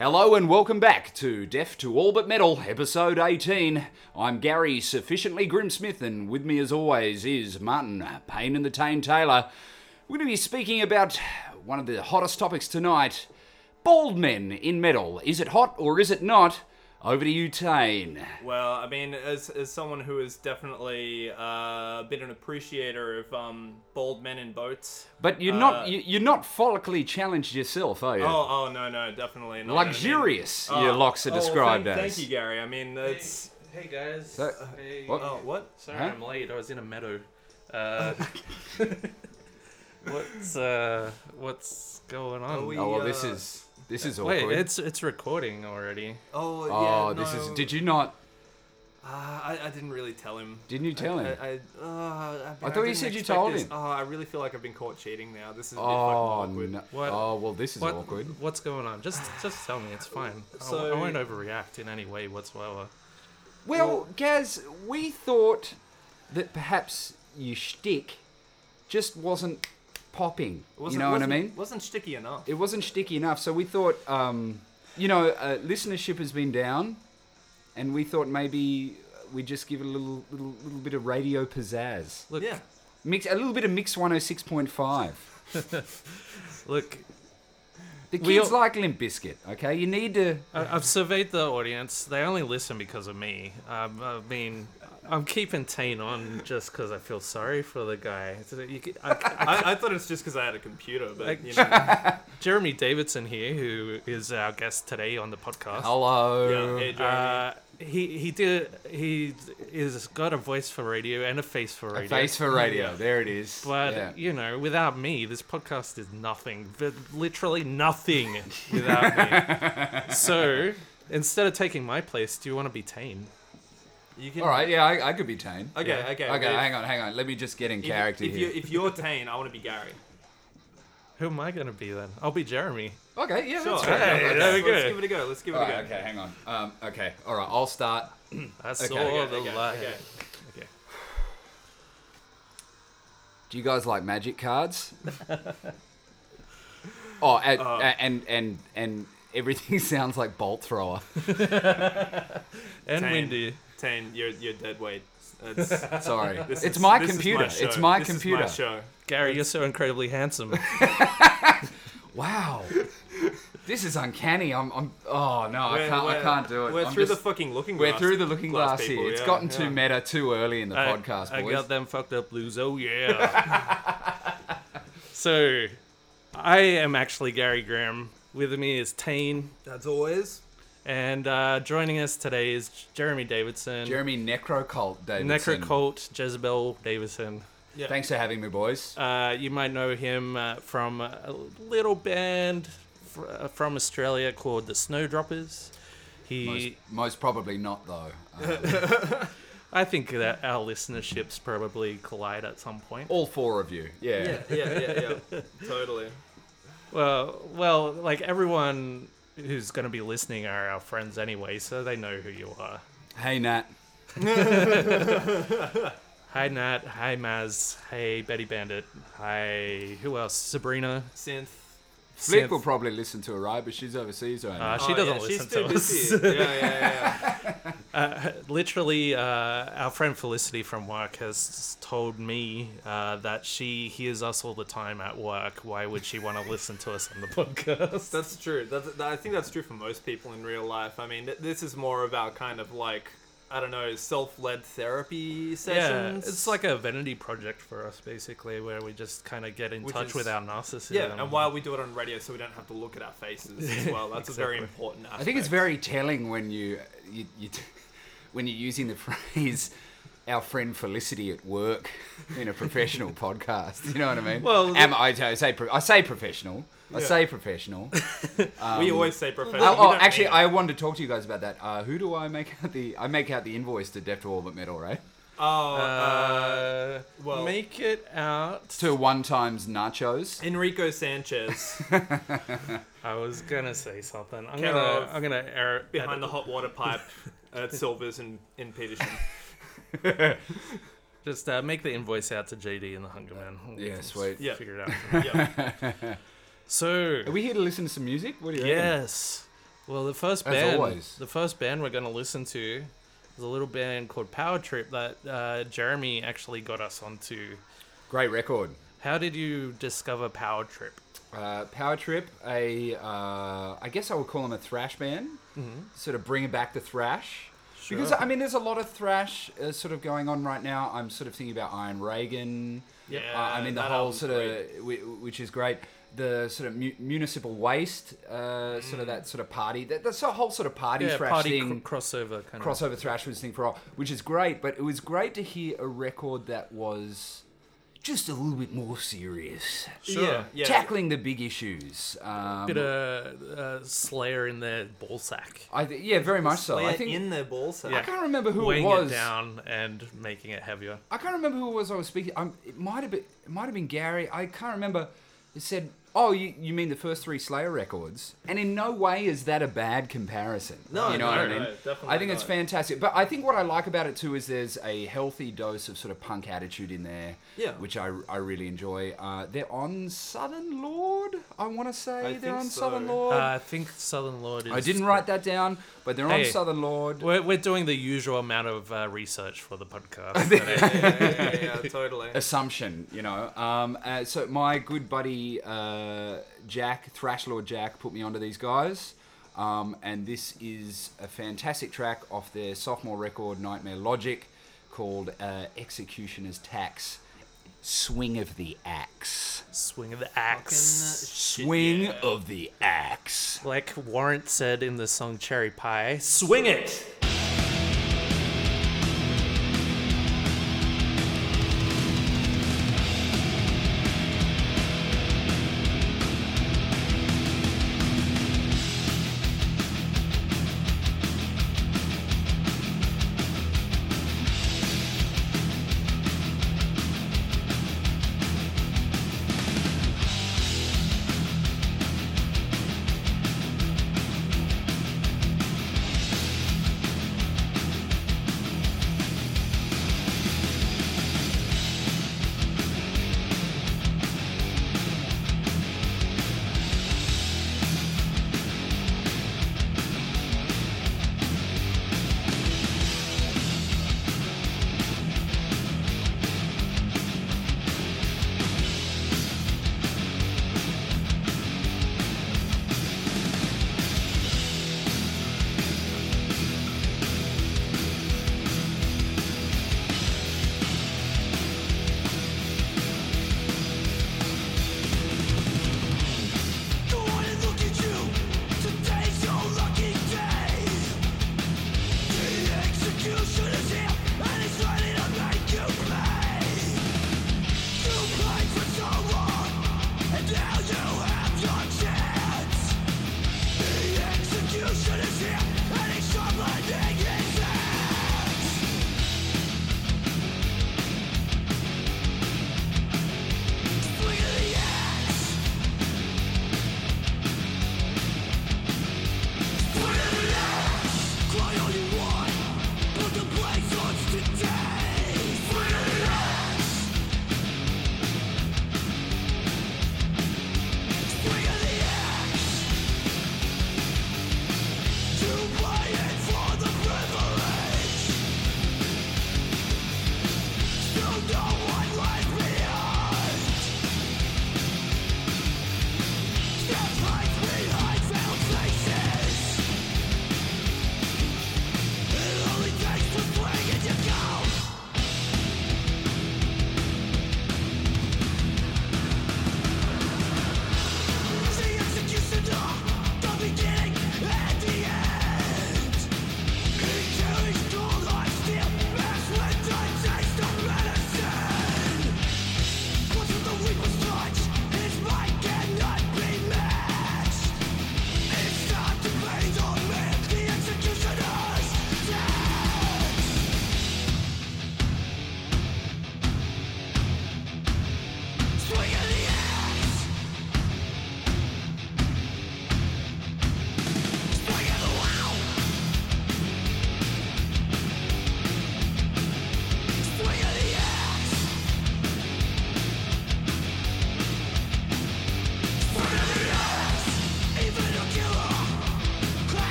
Hello and welcome back to Deaf to All But Metal, episode 18. I'm Gary Sufficiently Grimsmith, and with me as always is Martin Payne and the Tane Taylor. We're going to be speaking about one of the hottest topics tonight bald men in metal. Is it hot or is it not? Over to you, Tane. Well, I mean, as, as someone who is definitely uh, been an appreciator of um, bald men in boats. But you're Uh, not you, you're not follically challenged yourself, are you? Oh, oh no, no, definitely not. Luxurious, I mean, your locks are oh, well, described thank, as. Thank you, Gary. I mean, it's. Hey guys. So- hey. what? Oh, what? Sorry, Huh? I'm late. I was in a meadow. Uh, what's uh, what's going on? Are we- Oh well, this uh, is this is Wait, awkward. it's it's recording already. Oh, oh, yeah. this is. no. Did you not? Uh, I, I didn't really tell him. Didn't you tell I, him? I, I, uh, I, I thought you didn't said you expect told this. him. Oh, I really feel like I've been caught cheating now. This is a bit Oh fucking awkward. no! What- Oh well, this is What awkward. what's going on? Just just tell me. It's fine. I- So- I, won't overreact in any way whatsoever. Well, Gaz, we thought that perhaps your shtick just wasn't popping. You Wasn't- know what I wasn't- mean? Wasn't sticky enough. It wasn't sticky enough, so we thought, um, you know, uh, listenership has been down, and we thought maybe we'd just give it a little, little, little bit of radio pizzazz. Look, yeah. Mix a little bit of Mix 106.5. look. The We kids all- like Limp Bizkit, okay? You need to. I, I've surveyed the audience. They only listen because of me. Um, I mean, I'm keeping Tane on just because I feel sorry for the guy. You c- I- I, I thought it's just because I had a computer, but Like- you know. Jeremy Davidson here, who is our guest today on the podcast. Hello. yeah, hey, Jeremy. Uh, he he did he is got a voice for radio and a face for radio. A face for radio. There it is. But Yeah. you know, without me, this podcast is nothing. But literally nothing without me. so instead of taking my place, do you want to be Tane? You can. All right, yeah, I, I could be Tane. Okay, Yeah. okay. Okay, if- hang on, hang on. Let me just get in If, character if, here. you, if you're Tane, I want to be Gary. Who am I gonna be then? I'll be Jeremy. Okay, yeah, Sure. that's fair. Hey, Okay. there. Let's go. give it a go. Let's give it All a go. okay, hang on. Um, okay, all right, I'll start. I saw Okay, the okay, light. okay. Okay. Do you guys like magic cards? oh, and, Uh. and and and everything sounds like bolt thrower. And Tane. Windy. Tane, you're, you're dead weight. It's, Sorry, this it's is- my this is computer. show. it's my This is computer. show. Gary, you're so incredibly handsome. Wow, this is uncanny. I'm, I'm. Oh no, I We're- can't. I we're- can't do it. We're I'm through just- the fucking looking We're glass. through the looking glass, people, here. It's yeah, gotten yeah. too meta too early in the I- podcast, I boys. got them fucked up blues. Oh yeah. so, I am actually Gary Graham. With me is Tane, That's always. And uh, joining us today is Jeremy Davidson, Jeremy Necrocult Davidson. Necrocult Jezebel Davidson. Yeah. Thanks for having me, boys. Uh, you might know him uh, from a little band fr- uh, from Australia called the Snowdroppers. He, Most, most probably not, though. Um, I think that our listenerships probably collide at some point. all four of you. Yeah, yeah, yeah, yeah. totally. Well, well, like everyone who's going to be listening are our friends anyway, so they know who you are. Hey, Nat. Hi Nat, hi Maz, hey Betty Bandit, hi who else? Sabrina. Synth. Flick Synth. will probably listen to her, right? But she's overseas right now. Uh, she Oh, doesn't yeah, listen she's too to us. busy. yeah, yeah, yeah. Uh, literally, uh, our friend Felicity from work has told me uh, that she hears us all the time at work. Why would she want to listen to us on the podcast? That's true. That's, that, I think that's true for most people in real life. I mean, th- this is more about kind of like I don't know, self-led therapy sessions. yeah, sessions. it's like a vanity project for us, basically, where we just kind of get in Which touch is- with our narcissism. yeah, and while we do it on radio, so we don't have to look at our faces as well. That's a very important aspect. I think it's very telling when you, you, you when you're using the phrase "our friend Felicity at work" in a professional podcast. You know what I mean? Well, Am, I, I say I say professional. I say professional. we always say professional. Oh, oh, actually, mean I wanted to talk to you guys about that. Uh, who do I make out the? I make out the invoice to Death to All But Metal, right? Oh, uh, Uh, well- make it out. To one times nachos. Enrico Sanchez I was gonna say something. I'm Care gonna. of I'm gonna air behind the hot water pipe at Silvers in, in Petersham. Just uh, make the invoice out to JD and the Hunger Man. We'll Yeah, just sweet. Yeah. Figure it out. yeah. So Are we here to listen to some music? What do you reckon? yes, Well, the first As band, always. the first band we're going to listen to is a little band called Power Trip that uh, Jeremy actually got us onto. Great record. How did you discover Power Trip? Uh, Power Trip, a uh, I guess I would call them a thrash band. Mm-hmm. Sort of bringing back the thrash. Sure. Because I mean, there's a lot of thrash uh, sort of going on right now. I'm sort of thinking about Iron Reagan. Yeah, Uh, I mean, the whole sort of, whi- which is great. The sort of mu- municipal waste, uh, sort of that sort of party. That, that's a whole sort of party Yeah, thrash party thing. cr- crossover kind of. crossover thrash was thing for all, which is great. But it was great to hear a record that was just a little bit more serious, Sure. Yeah, yeah. tackling the big issues. Um, Bit of uh, Slayer in their ball sack. I th- yeah, very much so. I think in their ball sack. I can't remember who weighing it was. down and making it heavier. I can't remember who it was I was speaking. Um, it might have been it might have been Gary. I can't remember. It said, "Oh, you, you mean the first three Slayer records?" And in no way is that a bad comparison. No, you know no, what I no, mean. definitely I think it's fantastic. But I think what I like about it too is there's a healthy dose of sort of punk attitude in there. Yeah. Which I, I really enjoy. Uh, they're on Southern Lord. I want to say I they're on so. Southern Lord. Uh, I think Southern Lord is. I didn't write that down, but they're on Hey. Southern Lord. We're, we're doing the usual amount of uh, research for the podcast. yeah, yeah, yeah, yeah, totally. assumption, you know. Um, uh, so my good buddy uh, Jack, Thrash Lord Jack, put me onto these guys. Um, and this is a fantastic track off their sophomore record, Nightmare Logic, called uh, Executioner's Tax. Swing of the Axe. Swing of the axe. shit, Swing yeah. of the Axe. Like Warrant said in the song Cherry Pie, swing it!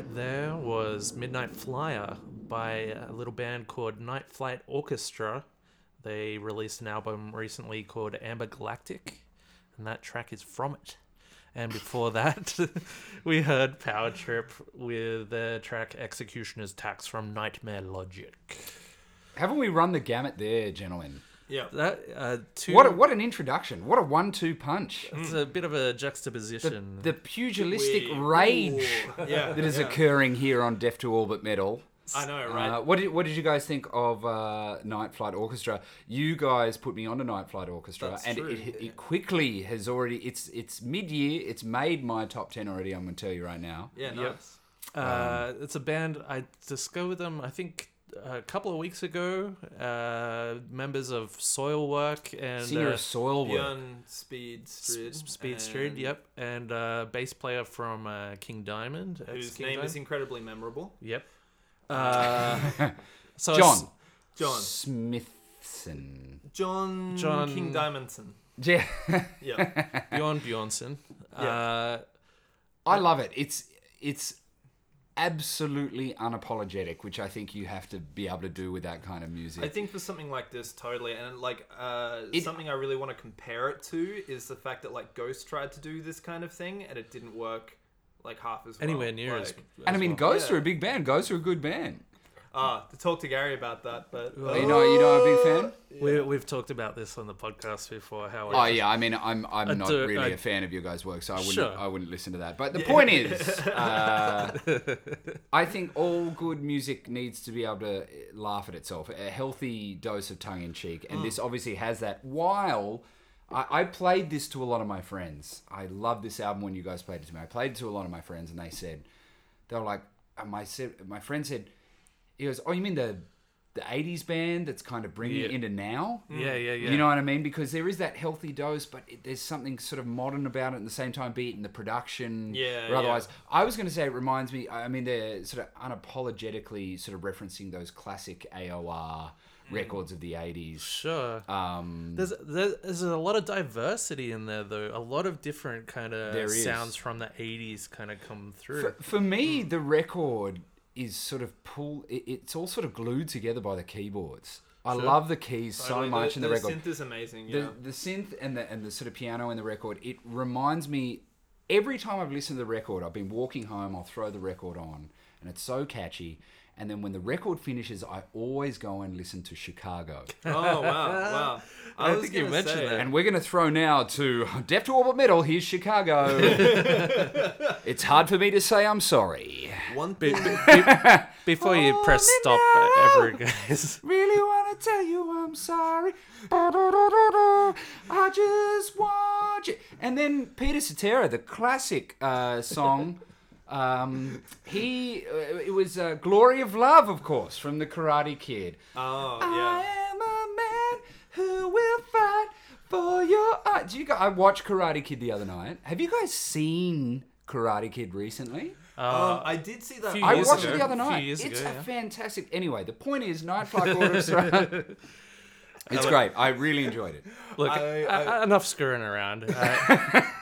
Right there was Midnight Flyer by a little band called Night Flight Orchestra. They released an album recently called Amber Galactic, and that track is from it. And before that, we heard Power Trip with their track Executioner's Tax from Nightmare Logic. Haven't we run the gamut there, gentlemen? Yeah. That uh, two, What a, what an introduction! What a one-two punch! it's a bit of a juxtaposition. the pugilistic We- rage yeah, that is yeah. occurring here on Deaf to All But Metal. I know, right? Uh, what did what did you guys think of uh, Night Flight Orchestra? You guys put me on to Night Flight Orchestra, That's and true. it, it quickly has already. It's it's mid year. It's made my top ten already. I'm going to tell you right now. yeah, Yep. nice. Uh, it's a band I discovered them. I think a couple of weeks ago. Uh, members of Soilwork and Singer uh, of Soilwork. Speed Strid. S- Speed Strid. and Yep, and uh, bass player from uh, King Diamond. Whose ex-King name is incredibly memorable. Yep. Uh, so John John. Smithson. John, John- King Diamondson. Yeah, Yeah. Bjorn Bjornsson. Yeah. Uh, I love it. It's it's absolutely unapologetic, which I think you have to be able to do with that kind of music. I think for something like this, totally, and like uh, It- something I really want to compare it to is the fact that like Ghost tried to do this kind of thing and it didn't work like half as well. anywhere near as. Like, and I mean, well. Ghosts Yeah. are a big band. Ghost are a good band. Ah, to talk to Gary about that, but Are you know, you know, a big fan. We, we've talked about this on the podcast before. How Oh yeah, I mean, I'm I'm I not do- really I- a fan of your guys' work, so I wouldn't Sure. I wouldn't listen to that. But the point is, uh, I think all good music needs to be able to laugh at itself. A healthy dose of tongue in cheek, and this obviously has that. While I, I played this to a lot of my friends, I love this album when you guys played it to me. I played it to a lot of my friends, and they said they were like, my my friend said, he goes, oh, you mean the the '80s band that's kind of bringing it Yeah. into now? yeah, yeah, yeah. You know what I mean? Because there is that healthy dose, but it, there's something sort of modern about it at the same time, be it in the production. Yeah, Or otherwise, I was going to say it reminds me. I mean, they're sort of unapologetically sort of referencing those classic AOR Mm. records of the '80s. Sure. Um, There's, there's there's a lot of diversity in there though. A lot of different kind There of is. sounds from the '80s kind of come through. for, for me, the record is sort of pull. It, it's all sort of glued together by the keyboards. I Sure. love the keys so Totally, much in the, record. The synth is amazing. Yeah. the, the synth and the and the sort of piano in the record it reminds me every time i've listened to the record i've been walking home i'll throw the record on and it's so catchy and then when the record finishes i always go and listen to chicago oh wow, wow. I was think you gonna mentioned say- that. and we're going to throw now to Deaf to Orbit Metal. Here's Chicago. it's hard for me to say I'm sorry. One thing. Before you Hold press stop now. ever again. Really want to tell you I'm sorry. I just want you. And then Peter Cetera, the classic uh, song. Um, he uh, it was uh, "Glory of Love," of course, from the Karate Kid. Oh yeah. I am a man who will fight for your. Uh, do you guys, I watched Karate Kid the other night. Have you guys seen Karate Kid recently? Um, I did see that. few I years watched ago. it the other A few night. years it's ago, a yeah. fantastic. Anyway, the point is, Night Flight Orchestra. it's great. I really enjoyed it. Look, I- uh, enough screwing around. Uh,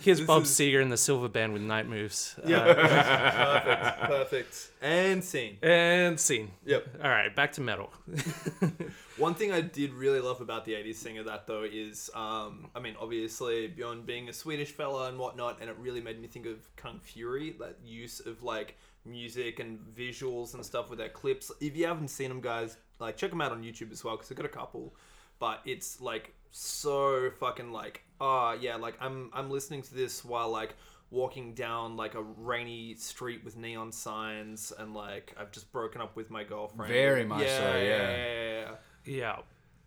here's Bob is- Seger and the Silver Band with Night Moves. Uh, perfect. Perfect. And scene. and scene. Yep. All right, back to metal. One thing I did really love about the 80s singer that though is, um, I mean, obviously Bjorn being a Swedish fella and whatnot, and it really made me think of Kung Fury, that use of like music and visuals and stuff with their clips. If you haven't seen them, guys, like check them out on YouTube as well because I've got a couple. But it's like so fucking like, ah, yeah, like I'm I'm listening to this while like walking down like a rainy street with neon signs and like I've just broken up with my girlfriend. Very much so, yeah. yeah, yeah, yeah. Yeah.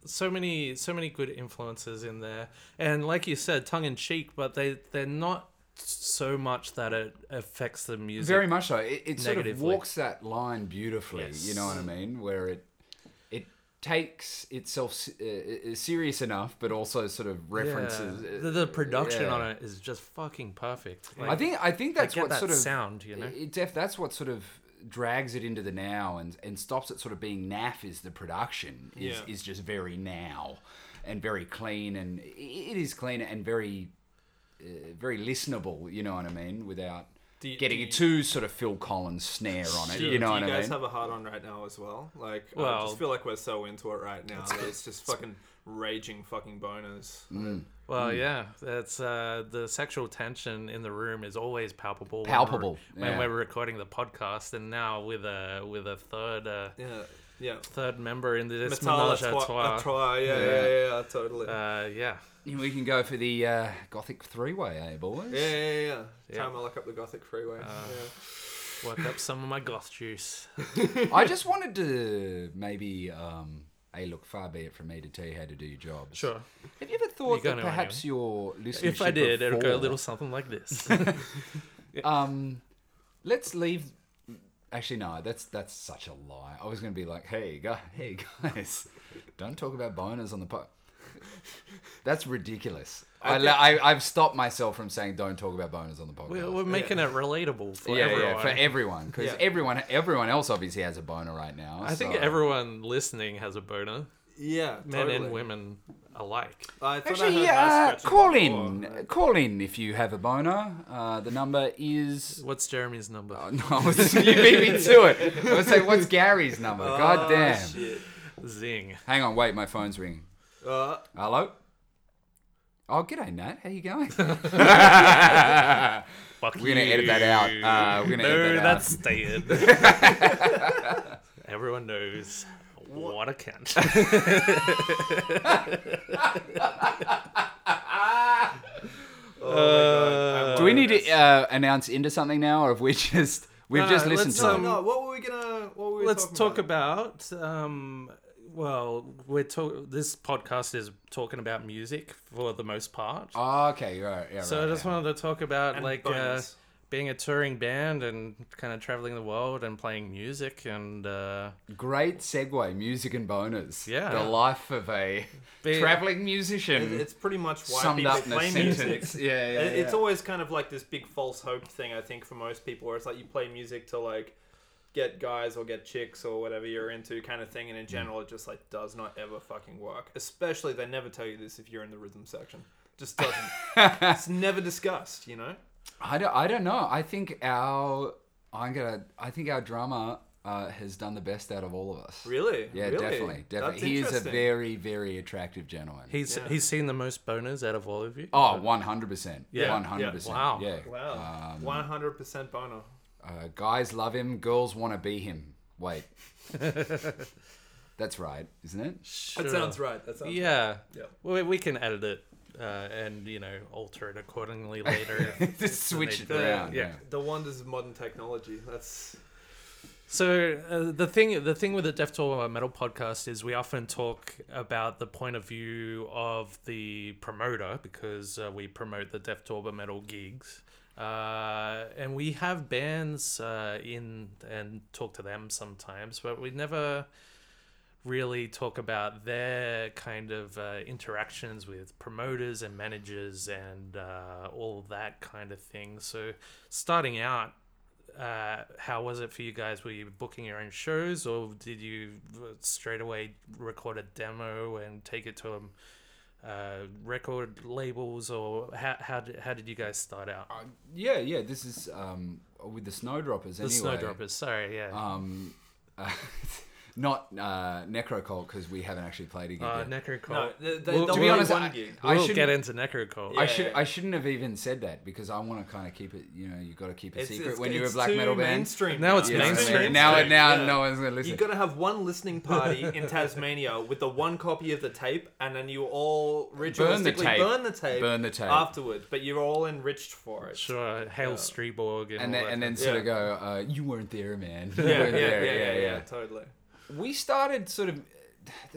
So many so many good influences in there. And like you said, tongue in cheek, but they they're not so much that it affects the music. Very much so. It, it sort of walks that line beautifully. You know what I mean? Where it it takes itself uh, serious enough, but also sort of references. uh, The, the production yeah. on it is just fucking perfect. I think I think that's what that sort of sound, you know? It, def, that's what sort of drags it into the now and and stops it sort of being naff. Is the production is Yeah. is just very now and very clean and it is clean and very uh, very listenable. You know what I mean? Without you- getting do a too sort of Phil Collins snare on it. Do, You know do what you I guys mean? have a hard on right now as well? Like, I just feel like we're so into it right now. that it's just fucking raging fucking boners. Mm. Well, yeah, that's uh, the sexual tension in the room is always palpable. when Palpable, we're, when we're recording the podcast, and now with a with a third uh, Yeah, yeah. third member in this Metal menage a trois. Trois. Yeah, yeah, yeah, yeah, totally. Uh, yeah, We can go for the uh, Gothic three way, eh, boys? yeah, yeah, yeah, yeah. Yeah. Time I look up the Gothic freeway. Uh, work up some of my goth juice. I just wanted to maybe, um, hey, look, far be it from me to tell you how to do your job. Sure. Have you ever thought You that go now, perhaps your listenership If I did, it'll go a little something like this. Um, let's leave. Actually, no, that's that's such a lie. I was going to be like, hey, guys, hey guys, don't talk about boners on the pod. That's ridiculous. I, I, I've stopped myself from saying don't talk about boners on the podcast. we're, we're making it relatable for yeah, everyone. yeah, for everyone, because Yeah. everyone, everyone else obviously has a boner right now. I think everyone listening has a boner, yeah, men totally. and women alike. I thought I Actually, heard ass uh, scratching call before. in, call in if you have a boner. Uh, the number is What's Jeremy's number? Oh, no, you beat me to it. I would say, what's Gary's number? God Oh, damn. shit. Zing. Hang on, wait, my phone's ringing. Uh, Hello? Oh, g'day, Nat. How you going? Fuck We're gonna edit that out. Uh, we're gonna no, edit that out. that's staying. Everyone knows what a cunt. oh my Do we need to uh, announce into something now, or have we just we've No, just listened let's, to No, it? no. What were we gonna? What were we Let's talking talk about? about. Um, well, we're talk- This podcast is talking about music for the most part. Oh, okay, right, yeah, so right, I just yeah. wanted to talk about And like uh, being a touring band and kind of traveling the world and playing music and uh, Great segue, music and boners. Yeah. the life of a Be- traveling musician. It's pretty much why summed people up in a play music. sentence. Yeah, yeah, It- It's yeah. always kind of like this big false hope thing, I think, for most people, where it's like you play music to like get guys or get chicks or whatever you're into, kind of thing, and in Mm. general, it just like does not ever fucking work. Especially, they never tell you this if you're in the rhythm section. Just doesn't. it's never discussed, you know. I don't, I don't know. I think our I'm gonna I think our drummer uh, has done the best out of all of us. Really? Yeah, Really? definitely, definitely. That's he is a very, very attractive gentleman. he's Yeah. he's seen the most boners out of all of you. oh, 100%. Yeah, 100%. Wow. Yeah. Wow. Um, One hundred percent boner. Uh, guys love him, girls want to be him. Wait. That's right, isn't it? That sounds right. That sounds. Yeah. Yeah. Well, we can edit it uh, and you know alter it accordingly later. Just the switch it around. yeah. Yeah. The wonders of modern technology. That's So uh, the thing, the thing with the Death Tour Metal podcast is we often talk about the point of view of the promoter because uh, we promote the Death Tour Metal gigs, uh, and we have bands uh, in and talk to them sometimes, but we never really talk about their kind of uh, interactions with promoters and managers and uh, all that kind of thing. So starting out uh, how was it for you guys? Were you booking your own shows, or did you straight away record a demo and take it to um, uh, record labels, or how how did, how did you guys start out? Uh, yeah, yeah. This is um, with the Snowdroppers the anyway. Snowdroppers, sorry, yeah. Um, uh, not uh, Necrocult because we haven't actually played a gig uh, yet. Necrocult. no. They, they, Well, they'll to be honest, I- I we'll shouldn't- get into Necrocult. Yeah. I should I shouldn't have even said that because I want to kind of keep it. You know, you got to keep a It's, secret it's, when you're a black too metal band. Mainstream Now it's You know what I mean? mainstream. Now, Mainstream, now, yeah. no one's gonna listen. You've got to have one listening party in Tasmania with the one copy of the tape, and then you all ritualistically tape. burn the tape, Burn the tape. afterwards. But you're all enriched for it. Sure, Hail Yeah. Streborg and, and all then that and then sort of go, uh, you weren't there, man. You Yeah, yeah, weren't yeah, there. yeah, yeah, totally. We started sort of.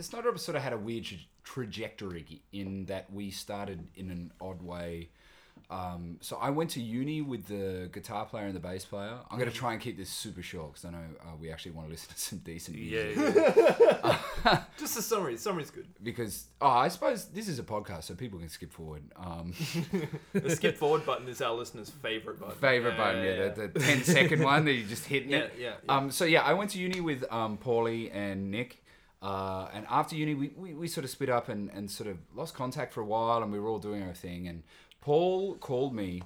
Snowdroppers sort of had a weird trajectory in that we started in an odd way. Um, so I went to uni with the guitar player and the bass player. I'm going to try and keep this super short because I know uh, we actually want to listen to some decent music. yeah, yeah. Just a summary. Summary's good. Because oh, I suppose this is a podcast, so people can skip forward. Um, The skip forward button is our listeners' favorite button. favorite button, yeah, The, the 10 second one that you just hitting Yeah, it. yeah, yeah. Um, so yeah, I went to uni with um, Paulie and Nick. Uh, and after uni, we, we, we sort of split up and, and sort of lost contact for a while, and we were all doing our thing. And Paul called me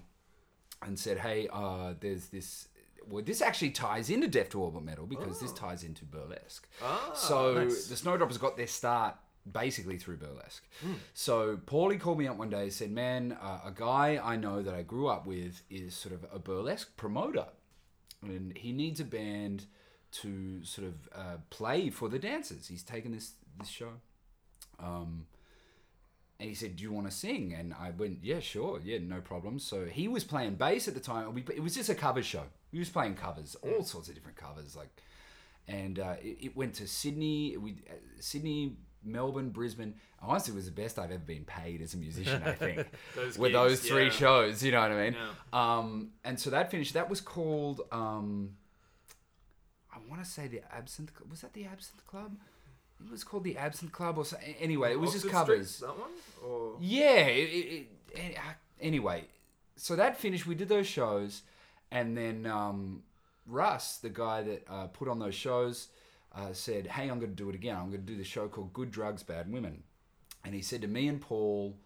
and said, "Hey, uh, there's this." Well, this actually ties into Death to But Metal because this ties into burlesque. Ah, so nice. the Snowdroppers got their start basically through burlesque. So Paulie called me up one day and said, "Man, uh, a guy I know that I grew up with is sort of a burlesque promoter, and he needs a band to sort of uh, play for the dancers. He's taken this this show." Um, and he said, "Do you want to sing?" And I went, "Yeah, sure, yeah, no problem." So he was playing bass at the time. It was just a cover show. He was playing covers, all sorts of different covers, like. And uh, it, it went to Sydney, we uh, Sydney, Melbourne, Brisbane. Honestly, it was the best I've ever been paid as a musician. I think Those with gigs, those three yeah. shows. You know what I mean? Yeah. Um, and so that finished. That was called. Um, I want to say the Absinthe. Was that the Absinthe Club? It was called the Absinthe Club, or so, anyway, it was just Oxford Street, covers. that one? Or Yeah. It, it, it, uh, anyway, so that finished. We did those shows, and then um, Russ, the guy that uh, put on those shows, uh, said, "Hey, I'm going to do it again. I'm going to do the show called Good Drugs, Bad Women." And he said to me and Paul,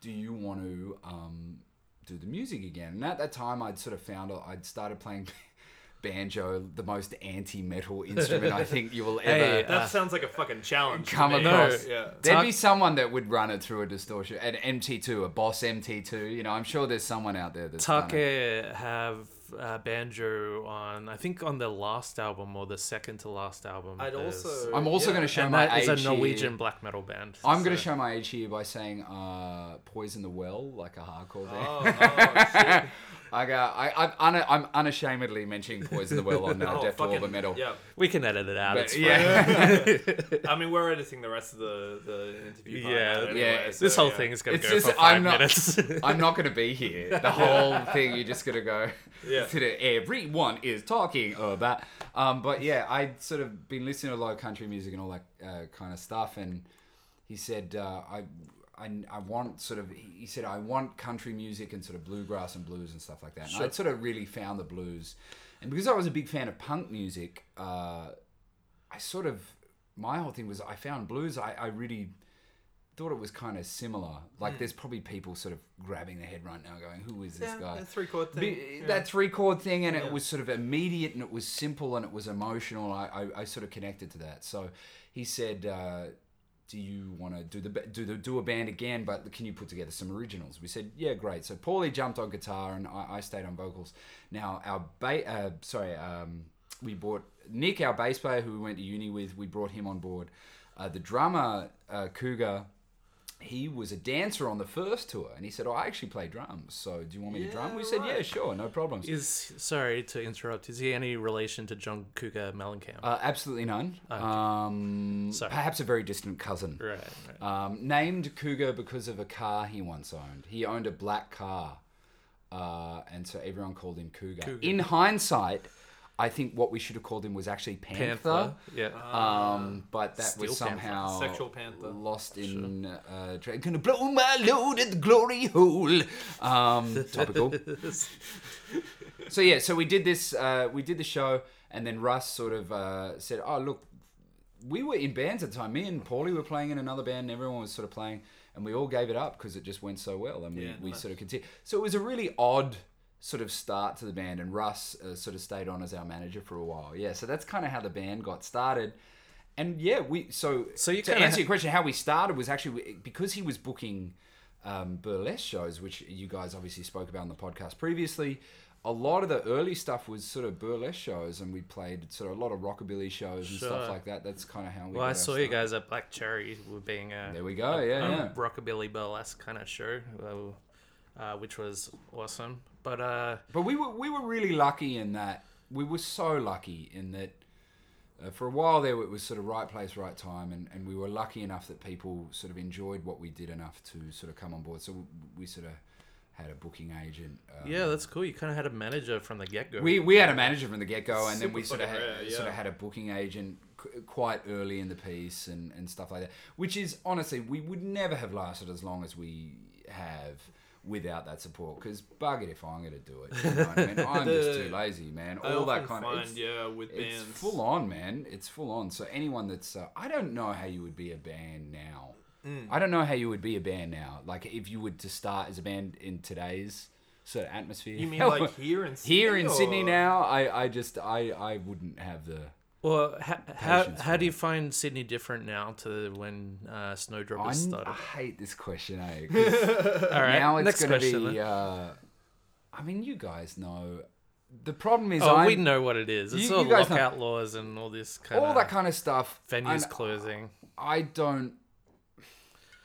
"Do you want to um, do the music again?" And at that time, I'd sort of found I'd started playing. Banjo, the most anti-metal instrument I think you will ever Hey, that Uh, sounds like a fucking challenge. come me. across. Yeah. There'd Tuck- be someone that would run it through a distortion, an MT2, a Boss MT2. You know, I'm sure there's someone out there that's done it. Take have uh, banjo on, I think on the last album or the second to last album. I'd there's- also. I'm also yeah. going to show and my that is age a Norwegian here. black metal band. I'm going to show my age here by saying uh, "Poison the Well" like a hardcore band. Oh, oh, shit. I got, I, I'm, I'm unashamedly mentioning "Poison the Well" on uh, Oh, Death to All fucking- But Metal. Yeah. We can edit it out. But, yeah. I mean, we're editing the rest of the, the interview. part Yeah, anyway, yeah. so, This whole yeah. thing is going to go just- for 5 I'm not- minutes. I'm not going to be here. The whole thing, you're just going to go. Yeah. To everyone is talking about. Um, but yeah, I'd sort of been listening to a lot of country music and all that uh, kind of stuff, and he said, uh, I, I, I want sort of. He said, I want country music and sort of bluegrass and blues and stuff like that. And I'd sort of really found the blues, and because I was a big fan of punk music, uh, I sort of my whole thing was I found blues. I, I really thought it was kind of similar. Like, there's probably people sort of grabbing their head right now, going, "Who is this Yeah, guy?" that three chord thing. Be- yeah. That three chord thing, and Yeah. it was sort of immediate, and it was simple, and it was emotional. I, I, I sort of connected to that. So he said, uh, "Do you want to do the do the do a band again? But can you put together some originals?" We said, "Yeah, great." So Paulie jumped on guitar, and I, I stayed on vocals. Now our ba- uh, sorry, um, we brought Nick, our bass player, who we went to uni with. We brought him on board. Uh, the drummer, uh, Cougar he was a dancer on the first tour and he said, Oh, I actually play drums. So do you want me to drum? Yeah, We said, Yeah, sure, no problems. is Sorry to interrupt. Is he any relation to John Cougar Mellencamp? Uh, absolutely none. Um, perhaps a very distant cousin. right, right. Um, named Cougar because of a car he once owned. He owned a black car. Uh, and so everyone called him Cougar. Cougar. In hindsight, I think what we should have called him was actually Panther. Panther. Yeah. Um, but that Steel was Panther. somehow Sexual Panther. lost in uh, tra- gonna blow my load at the glory hole. Um, topical. so yeah, so we did this. Uh, we did the show, and then Russ sort of uh, said, "Oh look, we were in bands at the time. Me and Paulie were playing in another band. And everyone was sort of playing, and we all gave it up because it just went so well, and we, Yeah, we nice. sort of continued. So it was a really odd." Sort of start to the band, and Russ uh, sort of stayed on as our manager for a while. Yeah, so that's kind of how the band got started. And yeah, we so So you to answer ha- your question, how we started was actually because he was booking um, burlesque shows, which you guys obviously spoke about on the podcast previously. A lot of the early stuff was sort of burlesque shows, and we played sort of a lot of rockabilly shows and stuff like that. That's kind of how we. Well, I saw you guys at Black Cherry with being a There we go. Yeah, um, yeah. rockabilly burlesque kind of show, uh, which was awesome. But uh, But we were we were really lucky in that we were so lucky in that uh, for a while there it was sort of right place right time and, and we were lucky enough that people sort of enjoyed what we did enough to sort of come on board so we sort of had a booking agent um, yeah, that's cool. You kind of had a manager from the get go. we, we had a manager from the get go, and then we sort of had, fucking rare, sort of had a booking agent qu- quite early in the piece and, and stuff like that. Which is honestly, we would never have lasted as long as we have without that support. Because bug it if I'm going to do it. You know what I mean? I'm just too lazy, man. I All that kind find, of. It's, yeah, with it's bands. full on, man. It's full on. So anyone that's, uh, I don't know how you would be a band now. Mm. I don't know how you would be a band now. Like if you were to start as a band in today's sort of atmosphere. You mean like here in Sydney? here in Sydney now? I, I just I I wouldn't have the. Well, ha- how, how do you find Sydney different now to when uh, started? I hate this question, eh? All right, now it's next going to question. be. Uh, I mean, you guys know. The problem is, oh, I'm, we know what it is. It's You- all you guys know- lockout laws and all this kind of all of that kind of stuff. venues and closing. I don't.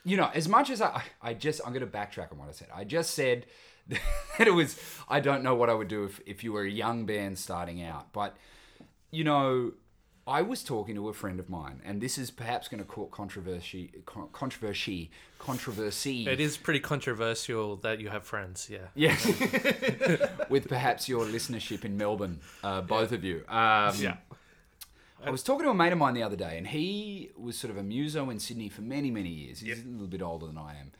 You know, as much as I, I just, I'm going to backtrack on what I said. I just said that it was. I don't know what I would do if if you were a young band starting out, but you know, I was talking to a friend of mine, and this is perhaps going to cause controversy, controversy, controversy. It is pretty controversial that you have friends. Yeah. Yes. With perhaps your listenership in Melbourne, uh, both of you. Um, Yeah. I was talking to a mate of mine the other day, and he was sort of a muso in Sydney for many, many years. He's a little bit older than I am.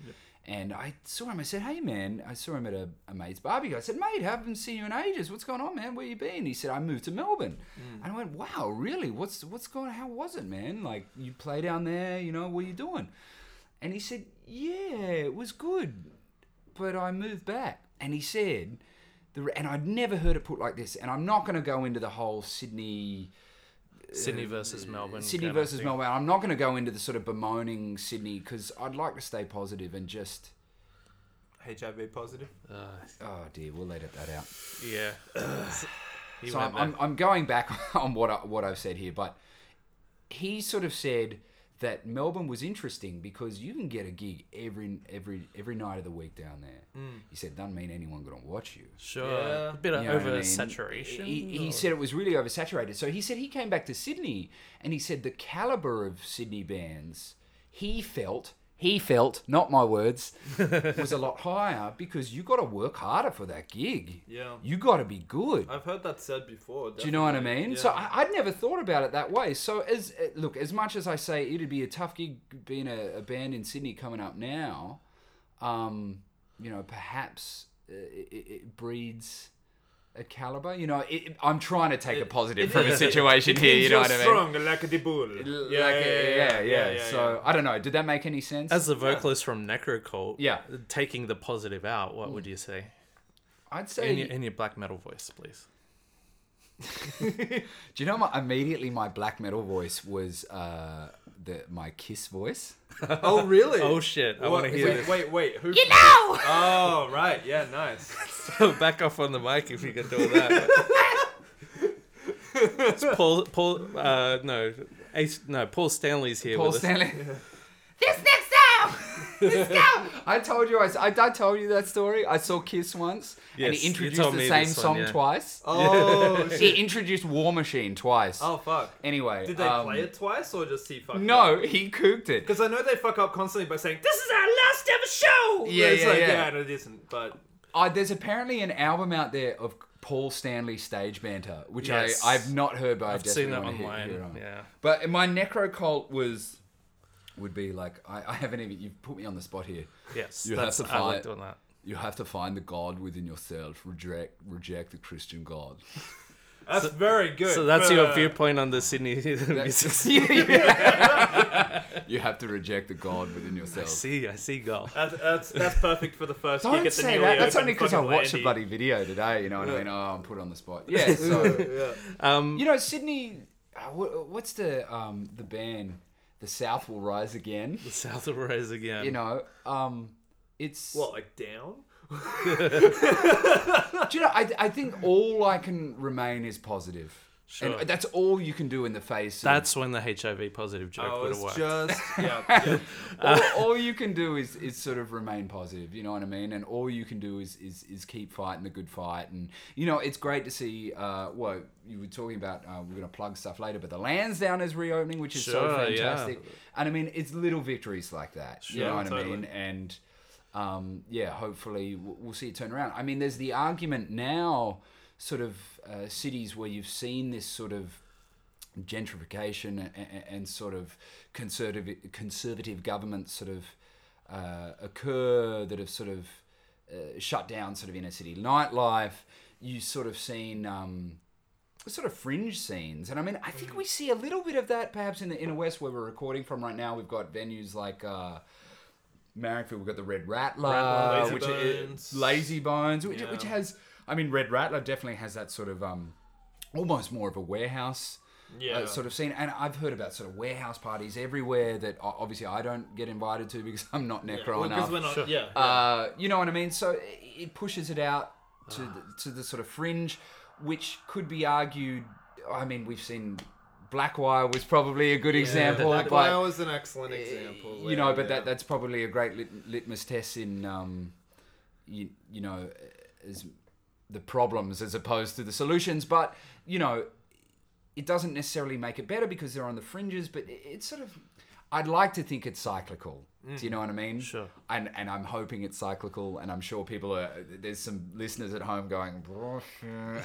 And I saw him. I said, "Hey, man!" I saw him at a, a mate's barbecue. I said, "Mate, haven't seen you in ages. What's going on, man? Where you been?" He said, "I moved to Melbourne." Mm. And I went, "Wow, really? What's what's going? How was it, man? Like you play down there? You know, what are you doing?" And he said, "Yeah, it was good, but I moved back." And he said, the, and I'd never heard it put like this. And I'm not going to go into the whole Sydney. Sydney versus Melbourne. Sydney kind of versus thing. Melbourne. I'm not going to go into the sort of bemoaning Sydney because I'd like to stay positive and just. HIV positive. Uh, Oh dear, we'll edit that out. yeah. So I'm, I'm. I'm going back on what I, what I've said here, but he sort of said that Melbourne was interesting because you can get a gig every every every night of the week down there. Mm. He said doesn't mean anyone going to watch you. Sure. Yeah. A bit of You know what I mean? oversaturation. He, he said it was really oversaturated. So he said he came back to Sydney and he said the caliber of Sydney bands he felt he felt not my words was a lot higher because you got to work harder for that gig. Yeah. You got to be good. I've heard that said before. Do you know what I mean? Yeah. So I, I'd never thought about it that way. So as uh, look, as much as I say it'd be a tough gig being a, a band in Sydney coming up now, um, you know, perhaps uh, it, it breeds a caliber. You know, it, I'm trying to take a positive from a situation here. You know what I mean? Strong like the bull. Like, Yeah, yeah, yeah, So I don't know. Did that make any sense? As the vocalist from Necrocult, Yeah. taking the positive out, what mm. would you say? I'd say. In your, in your black metal voice, please. do you know my immediately my black metal voice was uh, the my Kiss voice? Oh really? Oh shit! I want to What- hear wait, this. wait, wait. Who? know. Oh right, yeah, nice. So back off on the mic if you can do that. it's Paul. Paul. Uh, no. Ace, no. Paul Stanley's here. Paul with us. Stanley. this next time. This time. I told you. I, I, I told you that story. I saw Kiss once, and Yes, he you introduced told the me same this one, song yeah. twice. Oh He introduced War Machine twice. Oh fuck. Anyway, Did they um, play it twice or just he fucked No, he cooked it. Because I know they fuck up constantly by saying this is our last ever show. Yeah, it's yeah, like, yeah. yeah, no, it isn't. But Uh, there's apparently an album out there of Paul Stanley stage banter, which Yes. I I've not heard, but I I've seen that want hear, online. hear on. Yeah. But my necro cult was would be like I, I haven't even you've put me on the spot here. Yes. You have that's, to I like doing that. You have to find the God within yourself. Reject reject the Christian God. that's very good. So that's for- your viewpoint on the Sydney music. You have to reject the God within yourself. I yourself. see. I see. God. That's, that's that's perfect for the first gig Don't at the say newly that. That's only because I watched the Landy. bloody video today. You know what I mean? Oh, I'm put on the spot. Yeah. So Yeah. Um. you know, Sydney. Uh, what's the um the band? The South will rise again. The South will rise again. You know, um, it's What like down? Do you know? I, I think all I can remain is positive. Sure. And that's all you can do in the face. of- That's when the HIV positive joke I would have worked. just yeah. yeah. all, all you can do is, is sort of remain positive. You know what I mean? And all you can do is, is, is keep fighting the good fight. And you know, it's great to see. Uh, well, you were talking about uh, we're going to plug stuff later, but the Lansdowne is reopening, which is so Sure, yeah. fantastic. And I mean, it's little victories like that. you know what I mean? And um, yeah, hopefully we'll, we'll see it turn around. I mean, there's the argument now, sort of uh, cities where you've seen this sort of gentrification and, and sort of conservative conservative governments sort of uh, occur that have sort of uh, shut down sort of inner city nightlife. You sort of seen um, sort of fringe scenes. And I mean, I think we see a little bit of that perhaps in the inner west where we're recording from right now. We've got venues like. Uh, Marrickville, we've got the Red Rattler, Lazy which Bones. is Lazy Bones, which, Yeah. which has, I mean, Red Rattler definitely has that sort of um, almost more of a warehouse Yeah. uh, sort of scene. And I've heard about sort of warehouse parties everywhere that obviously I don't get invited to because I'm not necro Well, 'cause enough. we're not. Sure. Yeah. yeah. Uh, you know what I mean? So it- it pushes it out to the, to the sort of fringe, which could be argued. I mean, we've seen Blackwire was probably a good example, Black but Wire was an excellent example. you know, but yeah. that that's probably a great lit, litmus test in um, you, you know, as the problems as opposed to the solutions. But you know, it doesn't necessarily make it better because they're on the fringes. But it's sort of, I'd like to think it's cyclical. Do you know what I mean? Sure. And and I'm hoping it's cyclical, and I'm sure people are. There's some listeners at home going,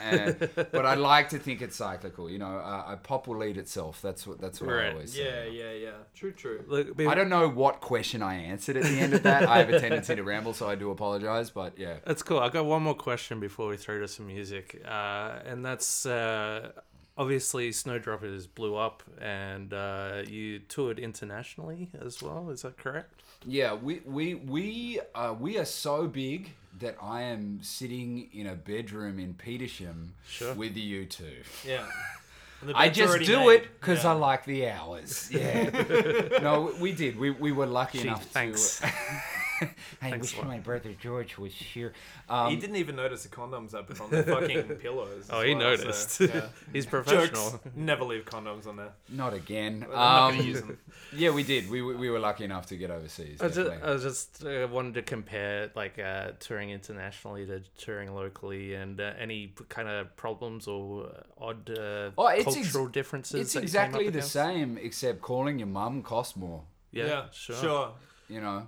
and, but I like to think it's cyclical. You know, uh, a pop will lead itself. That's what that's what I Right. always say. Yeah, yeah, yeah. True, true. Look, I don't know what question I answered at the end of that. I have a tendency to ramble, so I do apologize. But yeah, That's cool. I got one more question before we throw to some music, uh, and that's uh, obviously Snowdroppers blew up, and uh, you toured internationally as well. Is that correct? yeah, we we we uh, we are so big that I am sitting in a bedroom in Petersham Sure. with you two. Yeah. I just do made. it because Yeah. I like the hours. Yeah. no, we- we did. We, we were lucky Gee, enough thanks. to. I Thanks wish my brother George was here. Um, He didn't even notice the condoms I put on the fucking pillows. Oh, he well, so, noticed. yeah. He's Jokes. professional. Never leave condoms on there. Not again. I'm not Um, gonna use them. yeah, we did. We, we we were lucky enough to get overseas. I just. I was just uh, wanted to compare like uh, touring internationally to touring locally, and uh, any kind of problems or uh, odd uh, Oh, it's ex- cultural differences. It's that you came exactly the against? same, except calling your mum cost more. Yeah, sure. Sure. You know,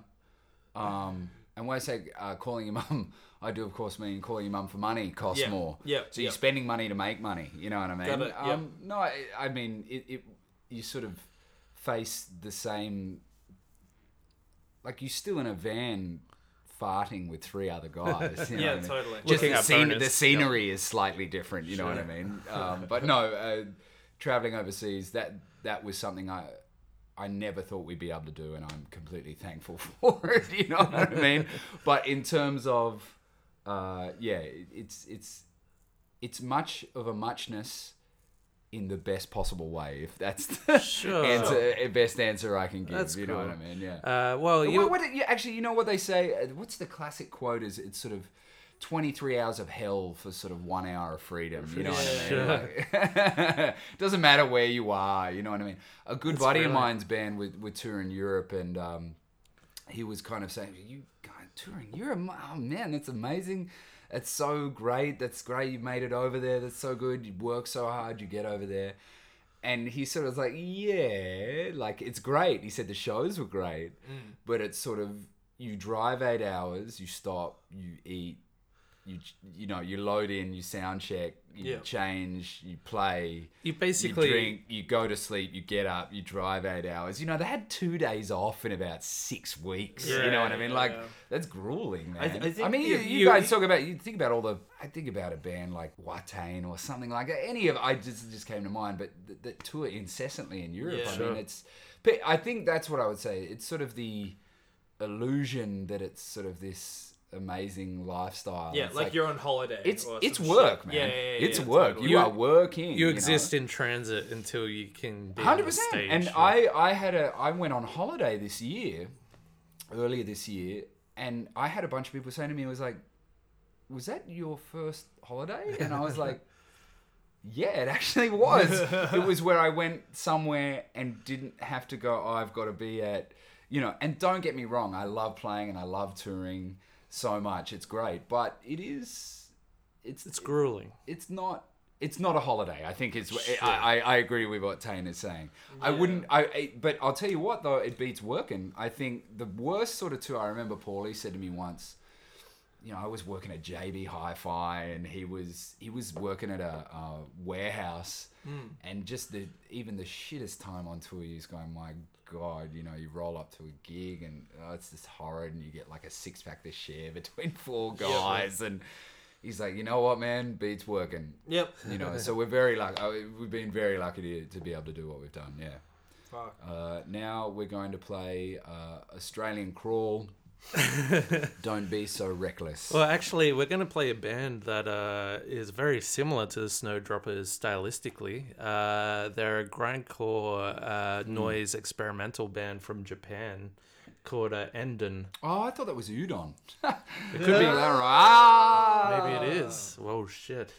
um, and when I say uh, calling your mum, I do of course mean calling your mum for money costs Yeah. more. Yeah, So you're yeah. spending money to make money. You know what I mean? Got it, yeah. Um, no, I, I mean it, it. You sort of face the same. Like you're still in a van, farting with three other guys. You know Yeah, what I mean? totally. Just Looking the, scene, bonus, the yep. scenery is slightly different. You know what I mean? Um, but no, uh, traveling overseas that that was something I. I never thought we'd be able to do, and I'm completely thankful for it. You know what I mean? But in terms of, uh, yeah, it's it's it's much of a muchness in the best possible way. If that's the Sure. answer, uh, best answer I can give. That's you know what. I mean? Yeah. Uh, well, you, What, what, actually, you know what they say? What's the classic quote? Is it's sort of 23 hours of hell for sort of one hour of freedom. You know what I mean? Like, doesn't matter where you are. You know what I mean? A good That's buddy of mine's band with, with touring Europe, and um, he was kind of saying, "You guys touring Europe? Oh man, that's amazing." It's so great. That's great. You made it over there. That's so good. You work so hard. You get over there. And he sort of was like, yeah, like it's great. He said the shows were great, but it's sort of you drive eight hours, you stop, you eat, you you know you load in, you sound check, you Yeah. change, you play, you basically you drink, you go to sleep, you get up, you drive eight hours. You know they had two days off in about six weeks. you know what I mean? Like Yeah. that's grueling, man. I I, th- I think mean, you, you- you guys talk about you think about all the. I think about a band like Watain or something like that. Any of I just just came to mind, but that, that tour incessantly in Europe. Yeah. I Sure. mean, it's. But I think that's what I would say. It's sort of the illusion that it's sort of this amazing lifestyle. Yeah, It's like, you're on holiday. It's or it's work, shit. man. Yeah, yeah, yeah, it's yeah, work. totally. You You- are working. you know? exist in transit until you can be on Hundred the percent. stage. And yeah. I, I had a, I went on holiday this year, earlier this year, and I had a bunch of people saying to me, "It was like, was that your first holiday?" And I was like, "Yeah, it actually was. it was where I went somewhere and didn't have to go. Oh, I've got to be at, you know. And don't get me wrong, I love playing and I love touring so much. It's great, but it is, it's it's grueling. it's not it's not a holiday. I think it's. I, I, I agree with what Tane is saying. I wouldn't. I, I. But I'll tell you what though, it beats working. I think the worst sort of tour. I remember Paulie said to me once. You know, I was working at JB Hi-Fi, and he was he was working at a, uh warehouse, and just the even the shittest time on tour, he's going, my god, you know, you roll up to a gig and oh, it's just horrid, and you get like a six pack to share between four guys, and he's like, you know what, man, beats working. Yep. You know, so we're very lucky. uh, We've been very lucky to, to be able to do what we've done. Yeah. Fuck. Uh, now we're going to play uh, Australian Crawl. Don't be so reckless. Well, actually, we're going to play a band that uh, is very similar to the Snowdroppers stylistically. Uh, they're a grindcore uh, noise experimental band from Japan called uh, Endon. Oh, I thought that was Udon. it could be Lara. Ah! Maybe it is. Whoa, shit.